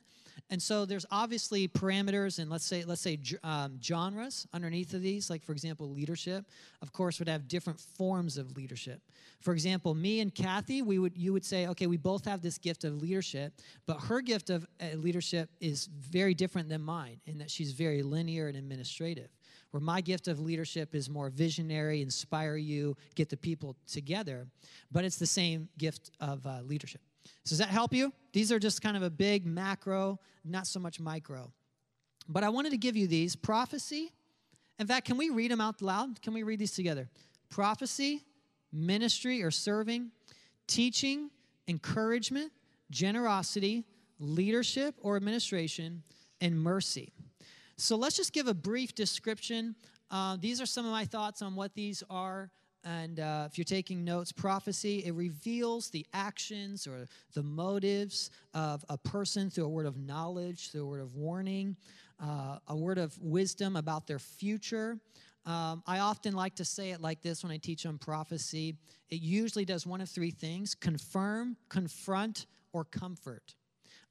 and so there's obviously parameters and let's say let's say um, genres underneath of these. Like for example, leadership, of course, would have different forms of leadership. For example, me and Kathy, we would you would say, okay, we both have this gift of leadership, but her gift of uh, leadership is very different than mine in that she's very linear and administrative. Where my gift of leadership is more visionary, inspire you, get the people together, but it's the same gift of uh, leadership. So does that help you? These are just kind of a big macro, not so much micro. But I wanted to give you these prophecy. In fact, can we read them out loud? Can we read these together? Prophecy, ministry or serving, teaching, encouragement, generosity, leadership or administration, and mercy. So let's just give a brief description. Uh, these are some of my thoughts on what these are and uh, if you're taking notes, prophecy, it reveals the actions or the motives of a person through a word of knowledge, through a word of warning, uh, a word of wisdom about their future. Um, I often like to say it like this when I teach on prophecy. It usually does one of three things confirm, confront, or comfort.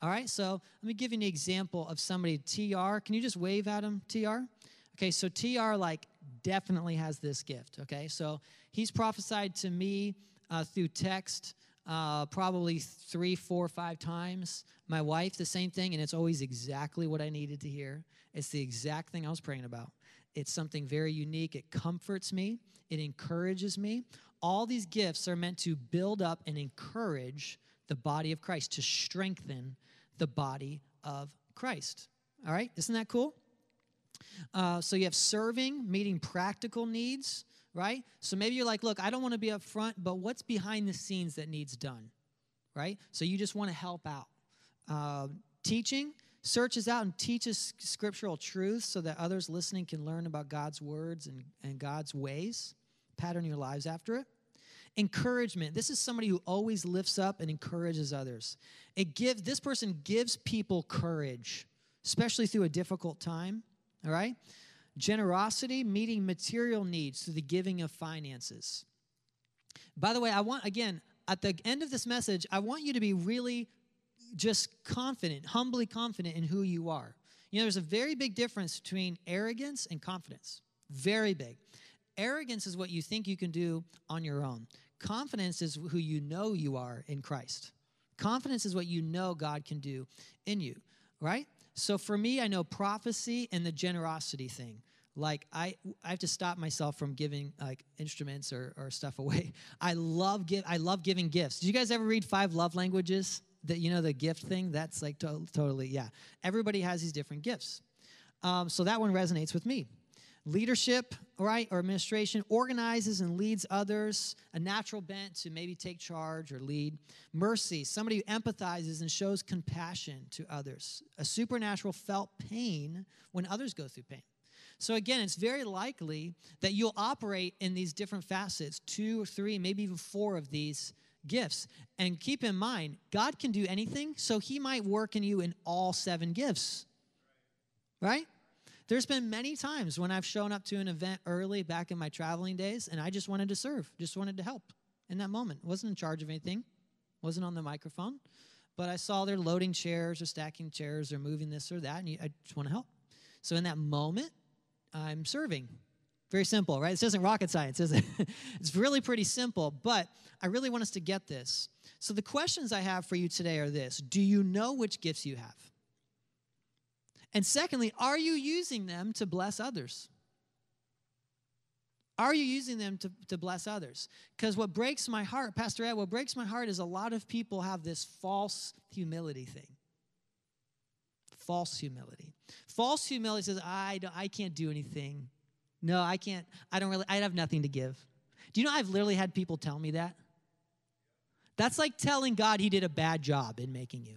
All right, so let me give you an example of somebody, TR. Can you just wave at him, TR? Okay, so TR like definitely has this gift. Okay, so he's prophesied to me uh, through text uh, probably three, four, five times. My wife, the same thing, and it's always exactly what I needed to hear. It's the exact thing I was praying about. It's something very unique. It comforts me, it encourages me. All these gifts are meant to build up and encourage the body of Christ, to strengthen the body of Christ. All right, isn't that cool? Uh, so you have serving, meeting practical needs, right? So maybe you're like, look, I don't want to be up front, but what's behind the scenes that needs done, right? So you just want to help out. Uh, teaching, searches out and teaches scriptural truths so that others listening can learn about God's words and, and God's ways, pattern your lives after it. Encouragement. This is somebody who always lifts up and encourages others. It give this person gives people courage, especially through a difficult time. All right? Generosity, meeting material needs through the giving of finances. By the way, I want, again, at the end of this message, I want you to be really just confident, humbly confident in who you are. You know, there's a very big difference between arrogance and confidence. Very big. Arrogance is what you think you can do on your own. Confidence is who you know you are in Christ. Confidence is what you know God can do in you, right? So for me, I know prophecy and the generosity thing. Like I, I have to stop myself from giving like instruments or, or stuff away. [laughs] I love give, I love giving gifts. Did you guys ever read Five Love Languages? That you know the gift thing. That's like to- totally yeah. Everybody has these different gifts. Um, so that one resonates with me. Leadership, right, or administration organizes and leads others, a natural bent to maybe take charge or lead. Mercy, somebody who empathizes and shows compassion to others, a supernatural felt pain when others go through pain. So, again, it's very likely that you'll operate in these different facets two or three, maybe even four of these gifts. And keep in mind, God can do anything, so He might work in you in all seven gifts. Right? There's been many times when I've shown up to an event early back in my traveling days and I just wanted to serve, just wanted to help in that moment. Wasn't in charge of anything, wasn't on the microphone, but I saw they're loading chairs or stacking chairs or moving this or that, and I just want to help. So in that moment, I'm serving. Very simple, right? This isn't rocket science, is it? [laughs] it's really pretty simple, but I really want us to get this. So the questions I have for you today are this Do you know which gifts you have? And secondly, are you using them to bless others? Are you using them to, to bless others? Because what breaks my heart, Pastor Ed, what breaks my heart is a lot of people have this false humility thing. False humility. False humility says, I, don't, I can't do anything. No, I can't. I don't really, I have nothing to give. Do you know I've literally had people tell me that? That's like telling God he did a bad job in making you.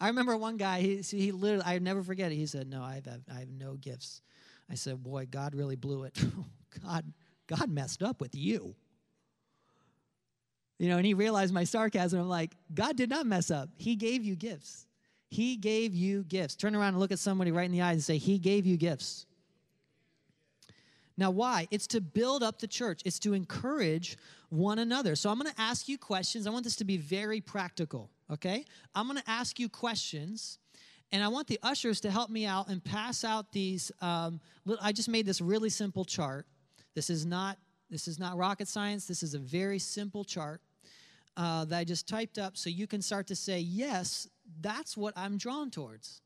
I remember one guy, he, see, he literally, I never forget it. He said, No, I have, I have no gifts. I said, Boy, God really blew it. [laughs] God, God messed up with you. You know, and he realized my sarcasm. I'm like, God did not mess up. He gave you gifts. He gave you gifts. Turn around and look at somebody right in the eyes and say, He gave you gifts. Now, why? It's to build up the church, it's to encourage one another. So, I'm going to ask you questions. I want this to be very practical, okay? I'm going to ask you questions, and I want the ushers to help me out and pass out these. Um, I just made this really simple chart. This is not this is not rocket science. This is a very simple chart uh, that I just typed up, so you can start to say, yes, that's what I'm drawn towards.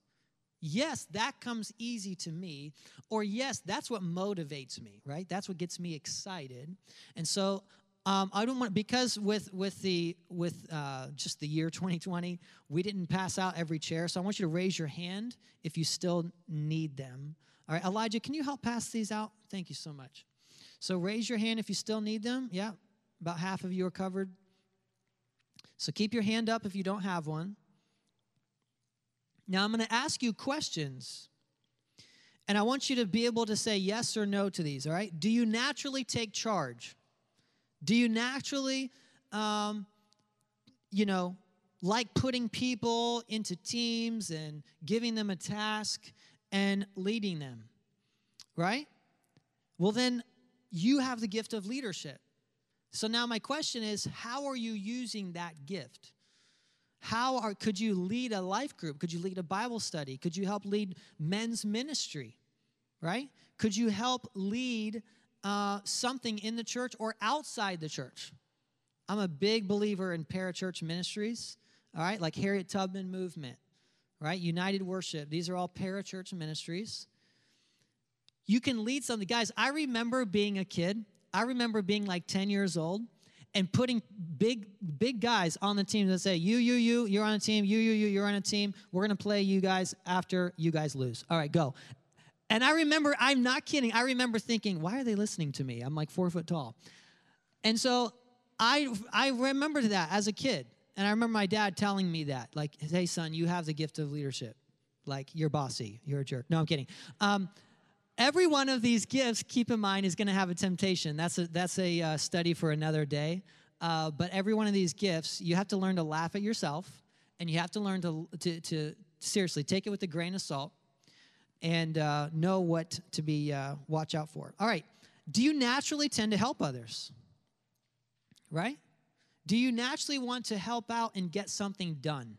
Yes, that comes easy to me. Or yes, that's what motivates me, right? That's what gets me excited. And so um, I don't want because with with the with uh, just the year 2020, we didn't pass out every chair. So I want you to raise your hand if you still need them. All right, Elijah, can you help pass these out? Thank you so much. So raise your hand if you still need them. Yeah, about half of you are covered. So keep your hand up if you don't have one. Now I'm going to ask you questions. And I want you to be able to say yes or no to these, all right? Do you naturally take charge? Do you naturally, um, you know, like putting people into teams and giving them a task and leading them, right? Well, then you have the gift of leadership. So now my question is how are you using that gift? How are, could you lead a life group? Could you lead a Bible study? Could you help lead men's ministry? Right? Could you help lead uh, something in the church or outside the church? I'm a big believer in parachurch ministries, all right, like Harriet Tubman Movement, right? United Worship. These are all parachurch ministries. You can lead something. Guys, I remember being a kid. I remember being like 10 years old and putting big big guys on the team that say you you you you're on a team. You you you you're on a team. We're going to play you guys after you guys lose. All right go. And i remember i'm not kidding i remember thinking why are they listening to me? I'm like four foot tall. And so i i remember that as a kid. And i remember my dad telling me that like hey son you have the gift of leadership. Like you're bossy. You're a jerk. No i'm kidding. Um, every one of these gifts keep in mind is going to have a temptation. That's a that's a uh, study for another day. Uh, but every one of these gifts you have to learn to laugh at yourself and you have to learn to, to, to seriously take it with a grain of salt and uh, know what to be uh, watch out for. All right. Do you naturally tend to help others? Right? Do you naturally want to help out and get something done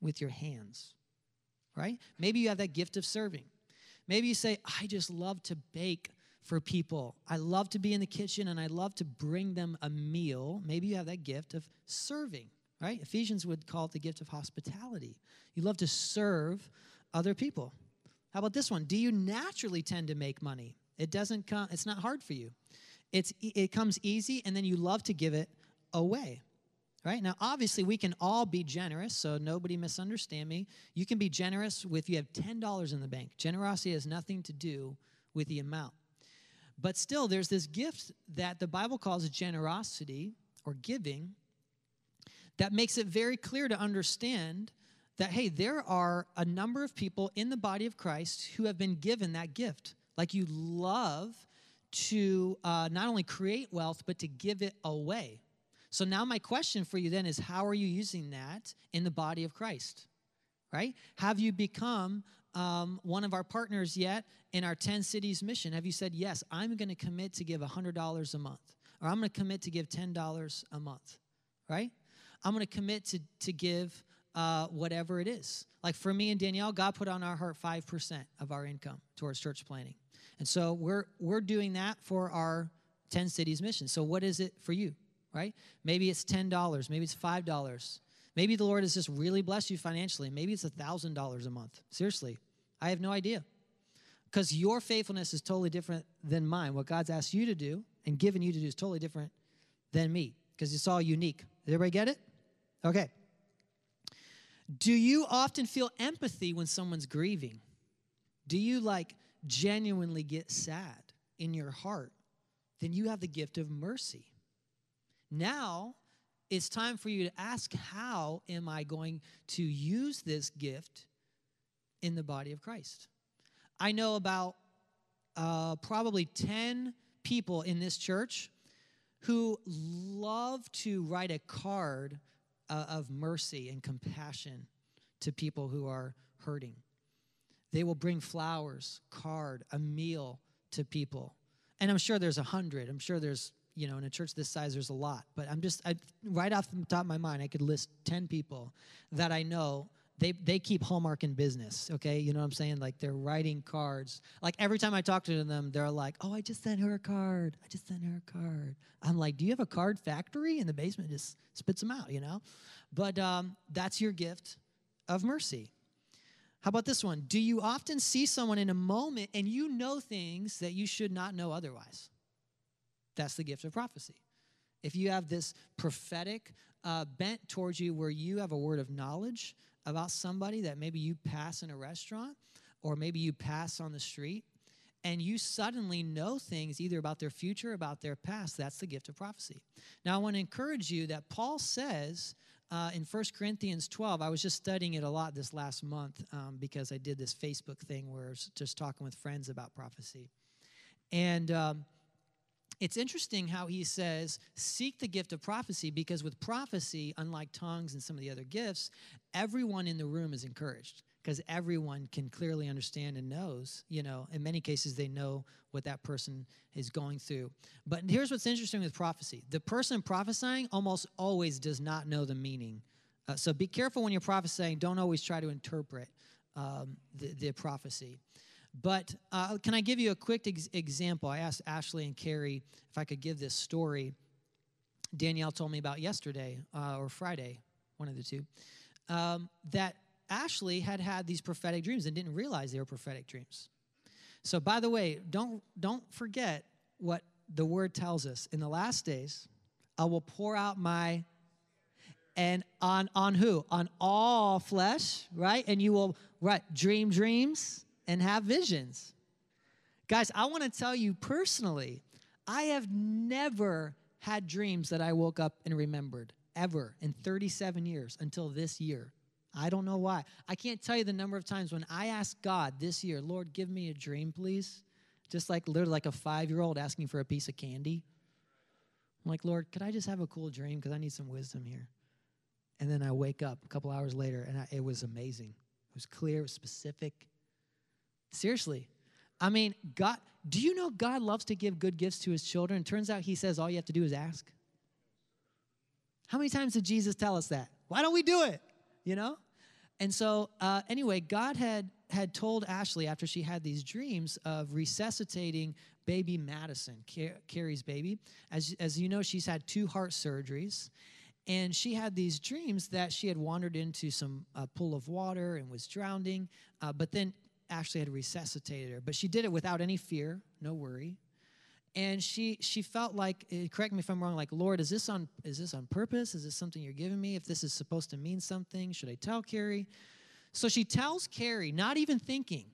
with your hands? Right? Maybe you have that gift of serving Maybe you say, I just love to bake for people. I love to be in the kitchen and I love to bring them a meal. Maybe you have that gift of serving, right? Ephesians would call it the gift of hospitality. You love to serve other people. How about this one? Do you naturally tend to make money? It doesn't come, it's not hard for you. It's, it comes easy and then you love to give it away right? Now obviously we can all be generous so nobody misunderstand me. You can be generous with you have $10 in the bank. Generosity has nothing to do with the amount. But still there's this gift that the bible calls generosity or giving that makes it very clear to understand that hey there are a number of people in the body of christ who have been given that gift. Like you love to uh, not only create wealth but to give it away so now my question for you then is how are you using that in the body of Christ? Right? Have you become um, one of our partners yet in our 10 cities mission? Have you said, yes, I'm going to commit to give $100 a month, or I'm going to commit to give $10 a month, right? I'm going to commit to, to give uh, whatever it is. Like for me and Danielle, God put on our heart 5% of our income towards church planning. And so we're, we're doing that for our 10 cities mission. So what is it for you? Right? Maybe it's $10, maybe it's $5. Maybe the Lord has just really blessed you financially. Maybe it's $1,000 a month. Seriously, I have no idea. Because your faithfulness is totally different than mine. What God's asked you to do and given you to do is totally different than me because it's all unique. Did everybody get it? Okay. Do you often feel empathy when someone's grieving? Do you like genuinely get sad in your heart? Then you have the gift of mercy. Now it's time for you to ask how am I going to use this gift in the body of Christ? I know about uh, probably 10 people in this church who love to write a card uh, of mercy and compassion to people who are hurting. They will bring flowers, card, a meal to people. And I'm sure there's a hundred. I'm sure there's you know, in a church this size, there's a lot. But I'm just, I, right off the top of my mind, I could list 10 people that I know. They, they keep Hallmark in business, okay? You know what I'm saying? Like they're writing cards. Like every time I talk to them, they're like, oh, I just sent her a card. I just sent her a card. I'm like, do you have a card factory in the basement? Just spits them out, you know? But um, that's your gift of mercy. How about this one? Do you often see someone in a moment and you know things that you should not know otherwise? That's the gift of prophecy. If you have this prophetic uh, bent towards you where you have a word of knowledge about somebody that maybe you pass in a restaurant or maybe you pass on the street and you suddenly know things either about their future or about their past that's the gift of prophecy now i want to encourage you that paul says uh, in 1 Corinthians 12. I was just studying it a lot this last month um, because I did this Facebook thing where I was just talking with friends about prophecy. And um, it's interesting how he says, seek the gift of prophecy because with prophecy, unlike tongues and some of the other gifts, everyone in the room is encouraged because everyone can clearly understand and knows, you know, in many cases they know what that person is going through. But here's what's interesting with prophecy the person prophesying almost always does not know the meaning. Uh, so be careful when you're prophesying, don't always try to interpret um, the, the prophecy. But uh, can I give you a quick ex- example? I asked Ashley and Carrie if I could give this story. Danielle told me about yesterday uh, or Friday, one of the two, um, that Ashley had had these prophetic dreams and didn't realize they were prophetic dreams. So, by the way, don't don't forget what the word tells us. In the last days, I will pour out my and on on who? On all flesh, right? And you will right dream dreams and have visions. Guys, I want to tell you personally, I have never had dreams that I woke up and remembered ever in 37 years until this year. I don't know why. I can't tell you the number of times when I asked God this year, Lord, give me a dream, please. Just like literally like a five year old asking for a piece of candy. I'm like, Lord, could I just have a cool dream? Because I need some wisdom here. And then I wake up a couple hours later and I, it was amazing. It was clear, it was specific. Seriously. I mean, God, do you know God loves to give good gifts to his children? Turns out he says all you have to do is ask. How many times did Jesus tell us that? Why don't we do it? You know? And so, uh, anyway, God had had told Ashley after she had these dreams of resuscitating baby Madison, Car- Carrie's baby. As, as you know, she's had two heart surgeries. And she had these dreams that she had wandered into some uh, pool of water and was drowning. Uh, but then Ashley had resuscitated her. But she did it without any fear, no worry. And she she felt like, eh, correct me if I'm wrong, like Lord, is this on is this on purpose? Is this something you're giving me? If this is supposed to mean something, should I tell Carrie? So she tells Carrie, not even thinking,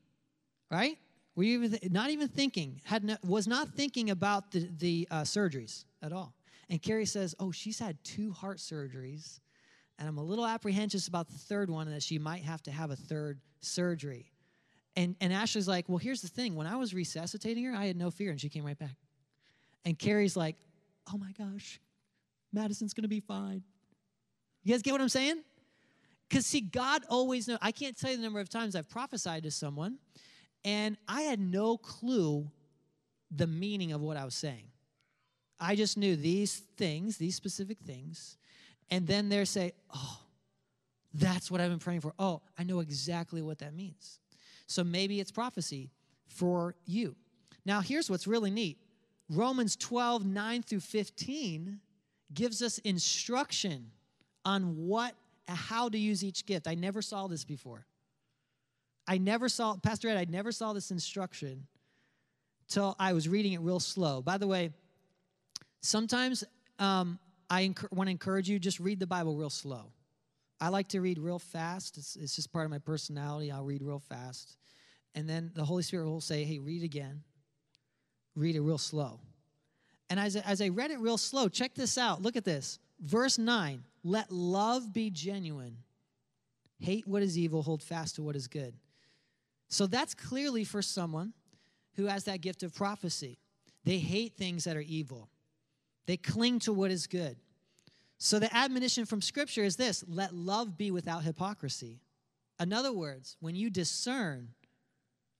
right? Were you even th- not even thinking? Had no, was not thinking about the the uh, surgeries at all. And Carrie says, "Oh, she's had two heart surgeries, and I'm a little apprehensive about the third one, and that she might have to have a third surgery." And and Ashley's like, "Well, here's the thing. When I was resuscitating her, I had no fear, and she came right back." And Carrie's like, "Oh my gosh, Madison's gonna be fine." You guys get what I'm saying? Because see, God always knows. I can't tell you the number of times I've prophesied to someone, and I had no clue the meaning of what I was saying. I just knew these things, these specific things, and then they say, "Oh, that's what I've been praying for." Oh, I know exactly what that means. So maybe it's prophecy for you. Now, here's what's really neat. Romans 12, 9 through 15 gives us instruction on what how to use each gift. I never saw this before. I never saw, Pastor Ed, I never saw this instruction till I was reading it real slow. By the way, sometimes um, I want to encourage you, just read the Bible real slow. I like to read real fast. It's, it's just part of my personality. I'll read real fast. And then the Holy Spirit will say, hey, read again. Read it real slow. And as, as I read it real slow, check this out. Look at this. Verse 9 let love be genuine. Hate what is evil, hold fast to what is good. So that's clearly for someone who has that gift of prophecy. They hate things that are evil, they cling to what is good. So the admonition from Scripture is this let love be without hypocrisy. In other words, when you discern,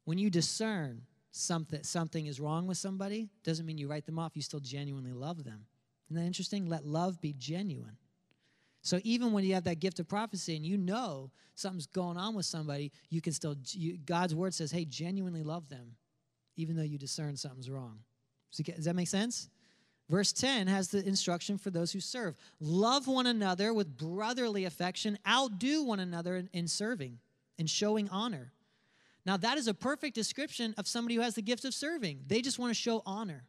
when you discern something, something is wrong with somebody, doesn't mean you write them off, you still genuinely love them. Isn't that interesting? Let love be genuine. So even when you have that gift of prophecy and you know something's going on with somebody, you can still, you, God's word says, hey, genuinely love them, even though you discern something's wrong. Does that make sense? Verse 10 has the instruction for those who serve love one another with brotherly affection, outdo one another in, in serving and showing honor. Now, that is a perfect description of somebody who has the gift of serving. They just want to show honor.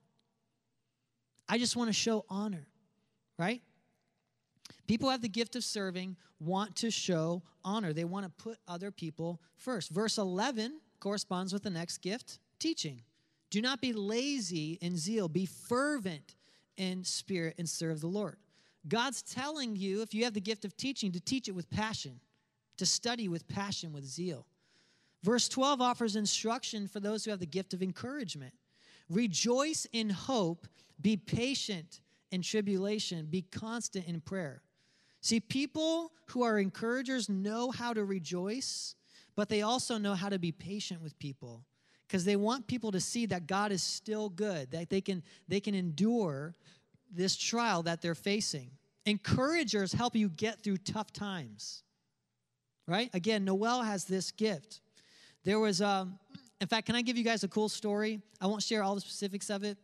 I just want to show honor, right? People who have the gift of serving want to show honor. They want to put other people first. Verse 11 corresponds with the next gift teaching. Do not be lazy in zeal, be fervent in spirit and serve the Lord. God's telling you, if you have the gift of teaching, to teach it with passion, to study with passion, with zeal. Verse 12 offers instruction for those who have the gift of encouragement. Rejoice in hope, be patient in tribulation, be constant in prayer. See, people who are encouragers know how to rejoice, but they also know how to be patient with people because they want people to see that God is still good, that they can, they can endure this trial that they're facing. Encouragers help you get through tough times, right? Again, Noel has this gift. There was, um, in fact, can I give you guys a cool story? I won't share all the specifics of it,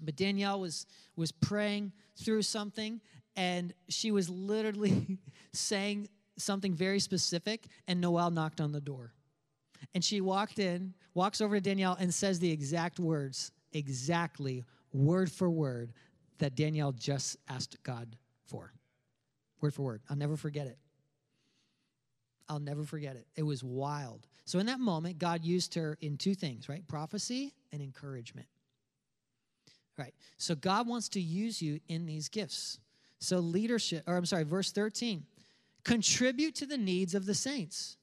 but Danielle was was praying through something, and she was literally [laughs] saying something very specific, and Noel knocked on the door. And she walked in, walks over to Danielle, and says the exact words, exactly word for word, that Danielle just asked God for. Word for word. I'll never forget it. I'll never forget it. It was wild. So, in that moment, God used her in two things, right? Prophecy and encouragement. Right. So, God wants to use you in these gifts. So, leadership, or I'm sorry, verse 13 contribute to the needs of the saints.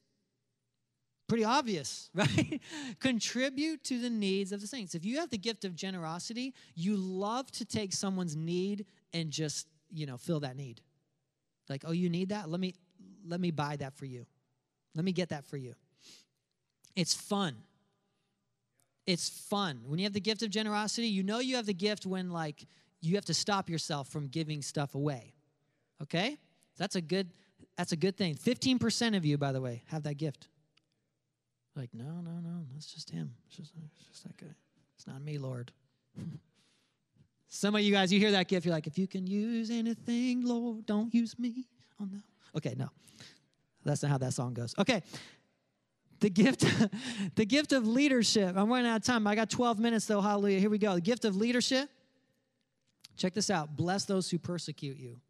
Pretty obvious, [laughs] right? contribute to the needs of the saints. If you have the gift of generosity, you love to take someone's need and just, you know, fill that need. Like, oh, you need that? Let me let me buy that for you. Let me get that for you. It's fun. It's fun. When you have the gift of generosity, you know you have the gift when like you have to stop yourself from giving stuff away. Okay? That's a good that's a good thing. 15% of you, by the way, have that gift. Like, no, no, no, that's just him. It's just, it's just that guy. It's not me, Lord. Some of you guys, you hear that gift, you're like, if you can use anything, Lord, don't use me. Oh no. Okay, no. That's not how that song goes. Okay. The gift, [laughs] the gift of leadership. I'm running out of time. I got 12 minutes though. Hallelujah. Here we go. The gift of leadership. Check this out. Bless those who persecute you.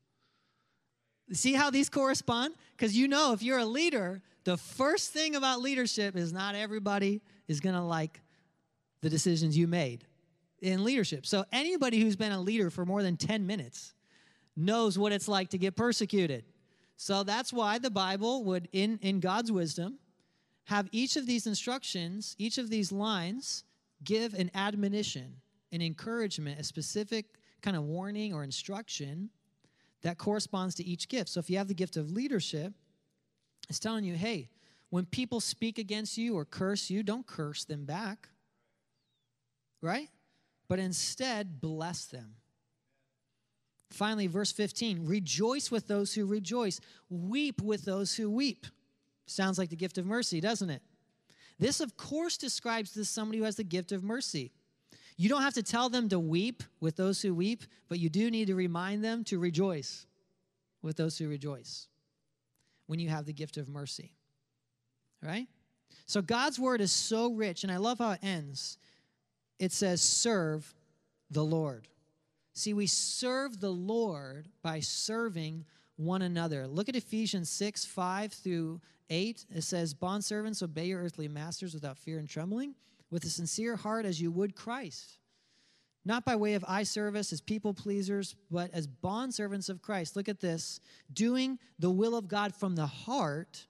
See how these correspond? Because you know, if you're a leader, the first thing about leadership is not everybody is going to like the decisions you made in leadership. So, anybody who's been a leader for more than 10 minutes knows what it's like to get persecuted. So, that's why the Bible would, in, in God's wisdom, have each of these instructions, each of these lines, give an admonition, an encouragement, a specific kind of warning or instruction that corresponds to each gift. So if you have the gift of leadership, it's telling you, hey, when people speak against you or curse you, don't curse them back. Right? But instead, bless them. Finally, verse 15 rejoice with those who rejoice, weep with those who weep. Sounds like the gift of mercy, doesn't it? This, of course, describes this somebody who has the gift of mercy. You don't have to tell them to weep with those who weep, but you do need to remind them to rejoice with those who rejoice when you have the gift of mercy. Right? So God's word is so rich, and I love how it ends. It says, serve the Lord. See, we serve the Lord by serving one another. Look at Ephesians 6 5 through 8. It says, Bondservants, obey your earthly masters without fear and trembling with a sincere heart as you would Christ. Not by way of eye service as people pleasers, but as bondservants of Christ. Look at this doing the will of God from the heart.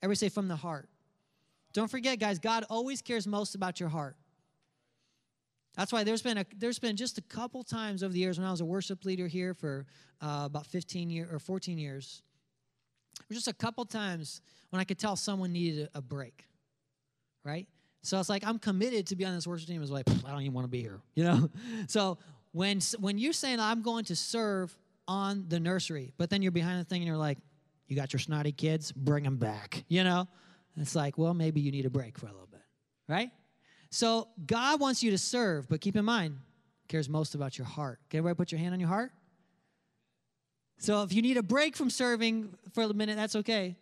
Everybody say from the heart. Don't forget, guys, God always cares most about your heart. That's why there's been a, there's been just a couple times over the years when I was a worship leader here for uh, about 15 years or 14 years. Just a couple times when I could tell someone needed a, a break, right? So it's like I'm committed to be on this worship team. It's like I don't even want to be here, [laughs] you know. So when when you're saying I'm going to serve on the nursery, but then you're behind the thing and you're like, you got your snotty kids, bring them back, [laughs] you know. It's like, well, maybe you need a break for a little bit, right? So God wants you to serve, but keep in mind, cares most about your heart. Can everybody put your hand on your heart? So if you need a break from serving for a minute, that's okay.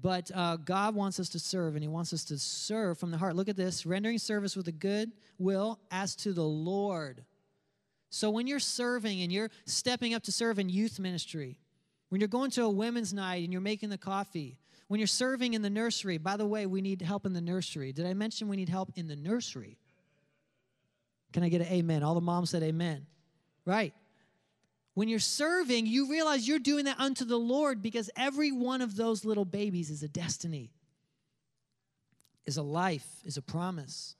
But uh, God wants us to serve, and He wants us to serve from the heart. Look at this rendering service with a good will as to the Lord. So when you're serving and you're stepping up to serve in youth ministry, when you're going to a women's night and you're making the coffee, when you're serving in the nursery, by the way, we need help in the nursery. Did I mention we need help in the nursery? Can I get an amen? All the moms said amen. Right. When you're serving, you realize you're doing that unto the Lord because every one of those little babies is a destiny, is a life, is a promise.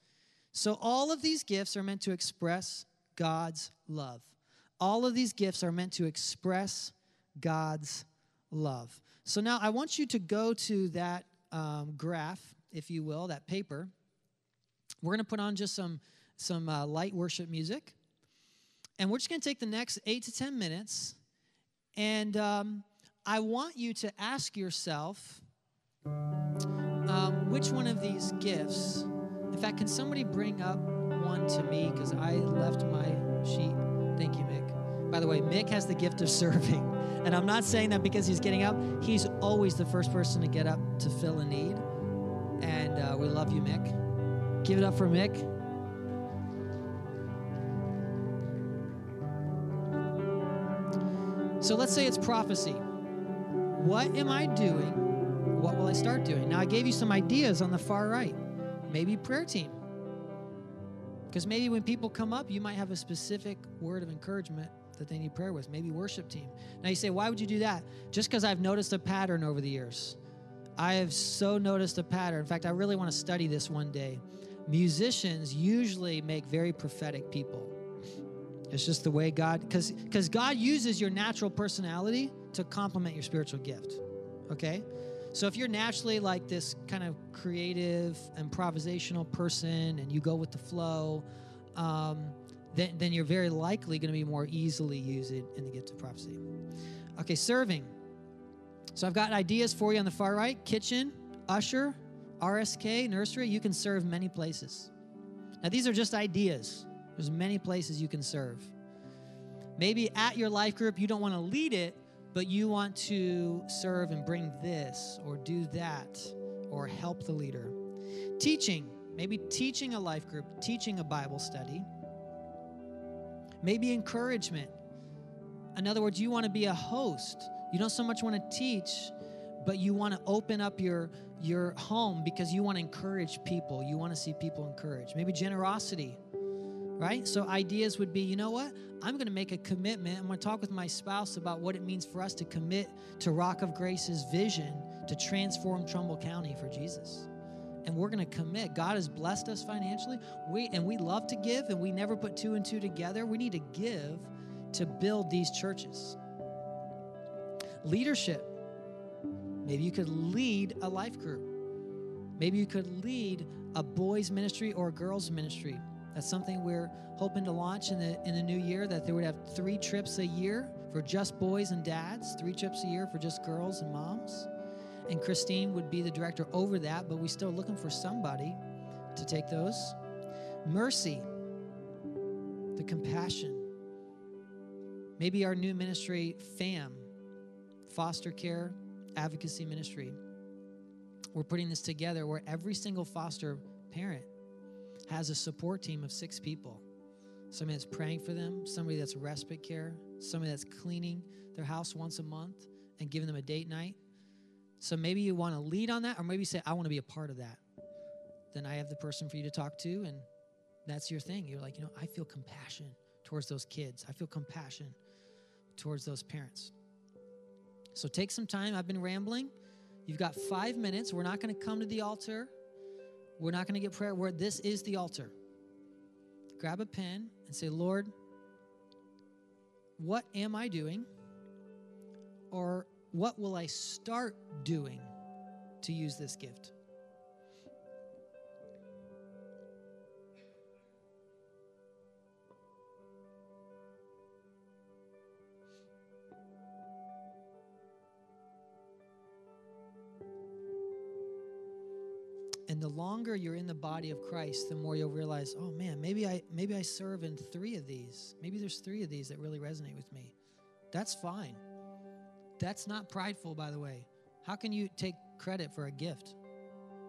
So all of these gifts are meant to express God's love. All of these gifts are meant to express God's love. So now I want you to go to that um, graph, if you will, that paper. We're going to put on just some some uh, light worship music, and we're just going to take the next eight to ten minutes, and um, I want you to ask yourself um, which one of these gifts. In fact, can somebody bring up one to me because I left my sheet. Thank you, Mick. By the way, Mick has the gift of serving. And I'm not saying that because he's getting up. He's always the first person to get up to fill a need. And uh, we love you, Mick. Give it up for Mick. So let's say it's prophecy. What am I doing? What will I start doing? Now, I gave you some ideas on the far right. Maybe prayer team. Because maybe when people come up, you might have a specific word of encouragement that they need prayer with. Maybe worship team. Now you say, why would you do that? Just because I've noticed a pattern over the years. I have so noticed a pattern. In fact, I really want to study this one day. Musicians usually make very prophetic people. It's just the way God, because because God uses your natural personality to complement your spiritual gift. Okay? So if you're naturally like this kind of creative, improvisational person and you go with the flow, um, then, then you're very likely going to be more easily used in the gift of prophecy. Okay, serving. So I've got ideas for you on the far right kitchen, usher, RSK, nursery. You can serve many places. Now, these are just ideas. There's many places you can serve. Maybe at your life group, you don't want to lead it, but you want to serve and bring this or do that or help the leader. Teaching, maybe teaching a life group, teaching a Bible study. Maybe encouragement. In other words, you want to be a host. You don't so much want to teach, but you want to open up your your home because you want to encourage people. You want to see people encouraged. Maybe generosity right? So ideas would be, you know what? I'm going to make a commitment. I'm going to talk with my spouse about what it means for us to commit to Rock of Grace's vision to transform Trumbull County for Jesus. And we're going to commit. God has blessed us financially. We and we love to give and we never put two and two together. We need to give to build these churches. Leadership. Maybe you could lead a life group. Maybe you could lead a boys ministry or a girls ministry that's something we're hoping to launch in the in the new year. That they would have three trips a year for just boys and dads, three trips a year for just girls and moms. And Christine would be the director over that, but we're still looking for somebody to take those. Mercy, the compassion. Maybe our new ministry, FAM, foster care advocacy ministry. We're putting this together where every single foster parent has a support team of six people somebody that's praying for them, somebody that's respite care, somebody that's cleaning their house once a month and giving them a date night. So maybe you want to lead on that, or maybe say, I want to be a part of that. Then I have the person for you to talk to, and that's your thing. You're like, you know, I feel compassion towards those kids, I feel compassion towards those parents. So take some time. I've been rambling. You've got five minutes. We're not going to come to the altar. We're not going to get prayer where this is the altar. Grab a pen and say, Lord, what am I doing? Or what will I start doing to use this gift? And the longer you're in the body of Christ, the more you'll realize, oh man, maybe I maybe I serve in three of these. Maybe there's three of these that really resonate with me. That's fine. That's not prideful, by the way. How can you take credit for a gift?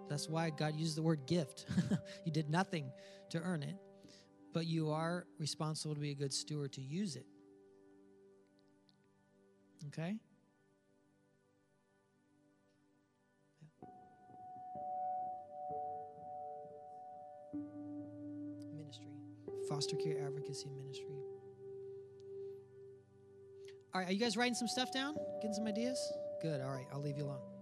That's why God used the word gift. [laughs] you did nothing to earn it, but you are responsible to be a good steward to use it. Okay? Foster care advocacy ministry. All right, are you guys writing some stuff down? Getting some ideas? Good. All right, I'll leave you alone.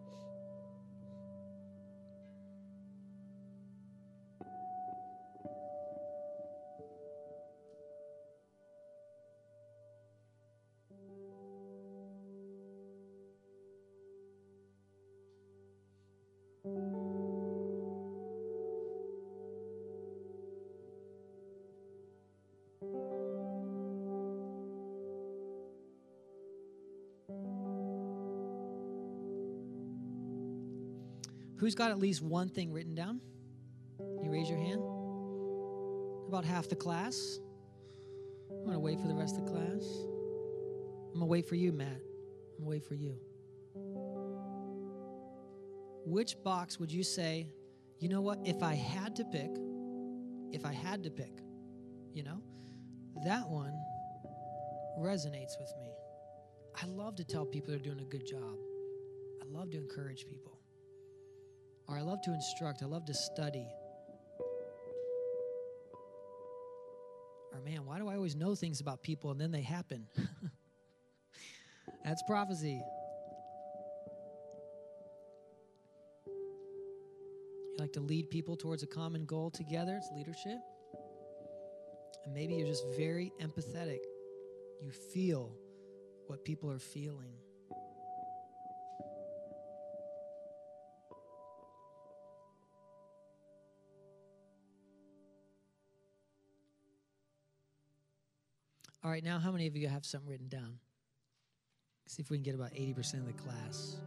Who's got at least one thing written down? You raise your hand. About half the class. I'm gonna wait for the rest of the class. I'm gonna wait for you, Matt. I'm gonna wait for you. Which box would you say, you know what, if I had to pick, if I had to pick, you know, that one resonates with me. I love to tell people they're doing a good job. I love to encourage people. Or I love to instruct. I love to study. Or man, why do I always know things about people and then they happen? [laughs] That's prophecy. You like to lead people towards a common goal together, it's leadership. And maybe you're just very empathetic. You feel what people are feeling. Right, now how many of you have something written down? See if we can get about 80% of the class.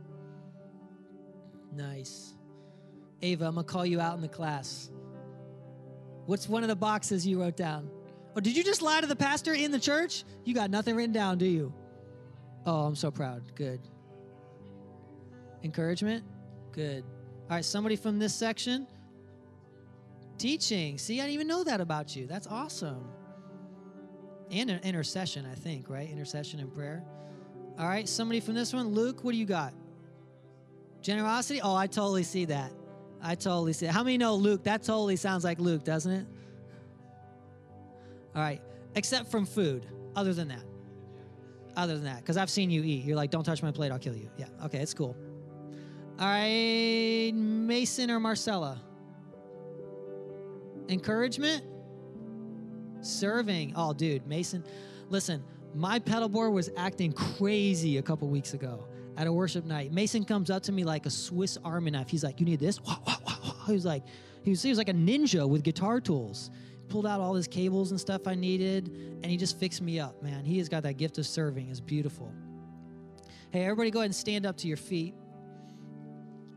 Nice. Ava, I'm going to call you out in the class. What's one of the boxes you wrote down? Oh, did you just lie to the pastor in the church? You got nothing written down, do you? Oh, I'm so proud. Good. Encouragement? Good. All right, somebody from this section? Teaching. See, I didn't even know that about you. That's awesome. And an intercession, I think, right? Intercession and prayer. All right, somebody from this one. Luke, what do you got? Generosity? Oh, I totally see that. I totally see it. How many know Luke? That totally sounds like Luke, doesn't it? All right, except from food. Other than that. Other than that, because I've seen you eat. You're like, don't touch my plate, I'll kill you. Yeah, okay, it's cool. All right, Mason or Marcella? Encouragement? Serving. Oh, dude, Mason. Listen, my pedal board was acting crazy a couple weeks ago at a worship night. Mason comes up to me like a Swiss Army knife. He's like, "You need this?" Wah, wah, wah, wah. He was like, he was, he was like a ninja with guitar tools. Pulled out all his cables and stuff I needed, and he just fixed me up. Man, he has got that gift of serving. It's beautiful. Hey, everybody, go ahead and stand up to your feet.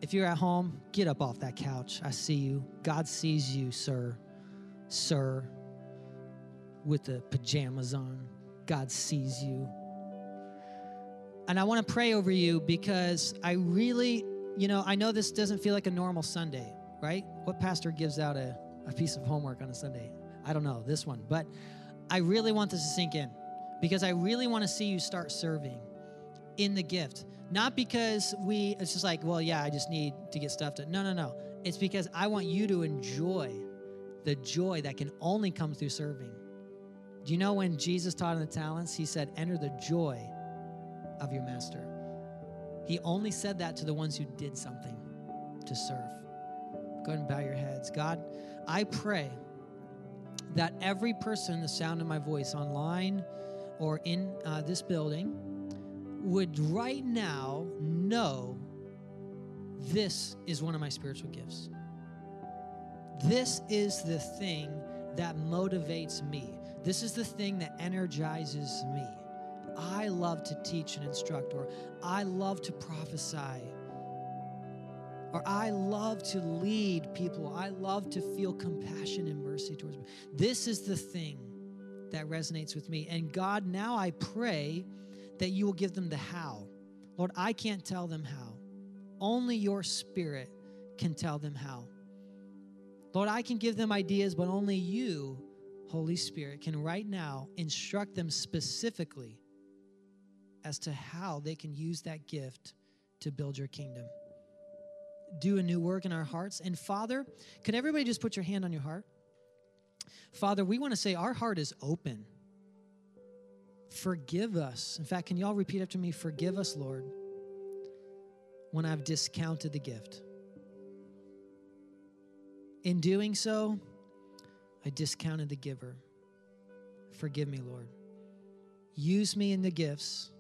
If you're at home, get up off that couch. I see you. God sees you, sir, sir, with the pajamas on. God sees you. And I want to pray over you because I really, you know, I know this doesn't feel like a normal Sunday, right? What pastor gives out a, a piece of homework on a Sunday? I don't know, this one. But I really want this to sink in because I really want to see you start serving in the gift. Not because we, it's just like, well, yeah, I just need to get stuff done. No, no, no. It's because I want you to enjoy the joy that can only come through serving. Do you know when Jesus taught in the talents, he said, enter the joy of your master? He only said that to the ones who did something to serve. Go ahead and bow your heads. God, I pray that every person, the sound of my voice online or in uh, this building, would right now know this is one of my spiritual gifts. This is the thing that motivates me. This is the thing that energizes me. I love to teach and instruct, or I love to prophesy, or I love to lead people. I love to feel compassion and mercy towards me. This is the thing that resonates with me. And God, now I pray that you will give them the how. Lord, I can't tell them how. Only your spirit can tell them how. Lord, I can give them ideas, but only you, Holy Spirit, can right now instruct them specifically as to how they can use that gift to build your kingdom. Do a new work in our hearts. And Father, could everybody just put your hand on your heart? Father, we want to say our heart is open. Forgive us. In fact, can y'all repeat after me? Forgive us, Lord, when I've discounted the gift. In doing so, I discounted the giver. Forgive me, Lord. Use me in the gifts.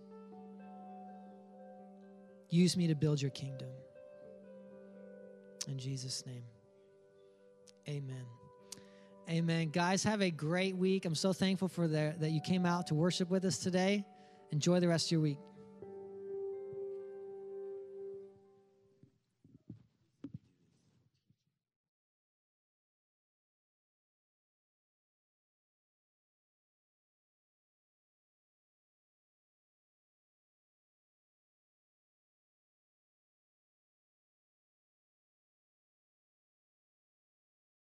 Use me to build your kingdom. In Jesus' name, amen. Amen. Guys, have a great week. I'm so thankful for the, that you came out to worship with us today. Enjoy the rest of your week.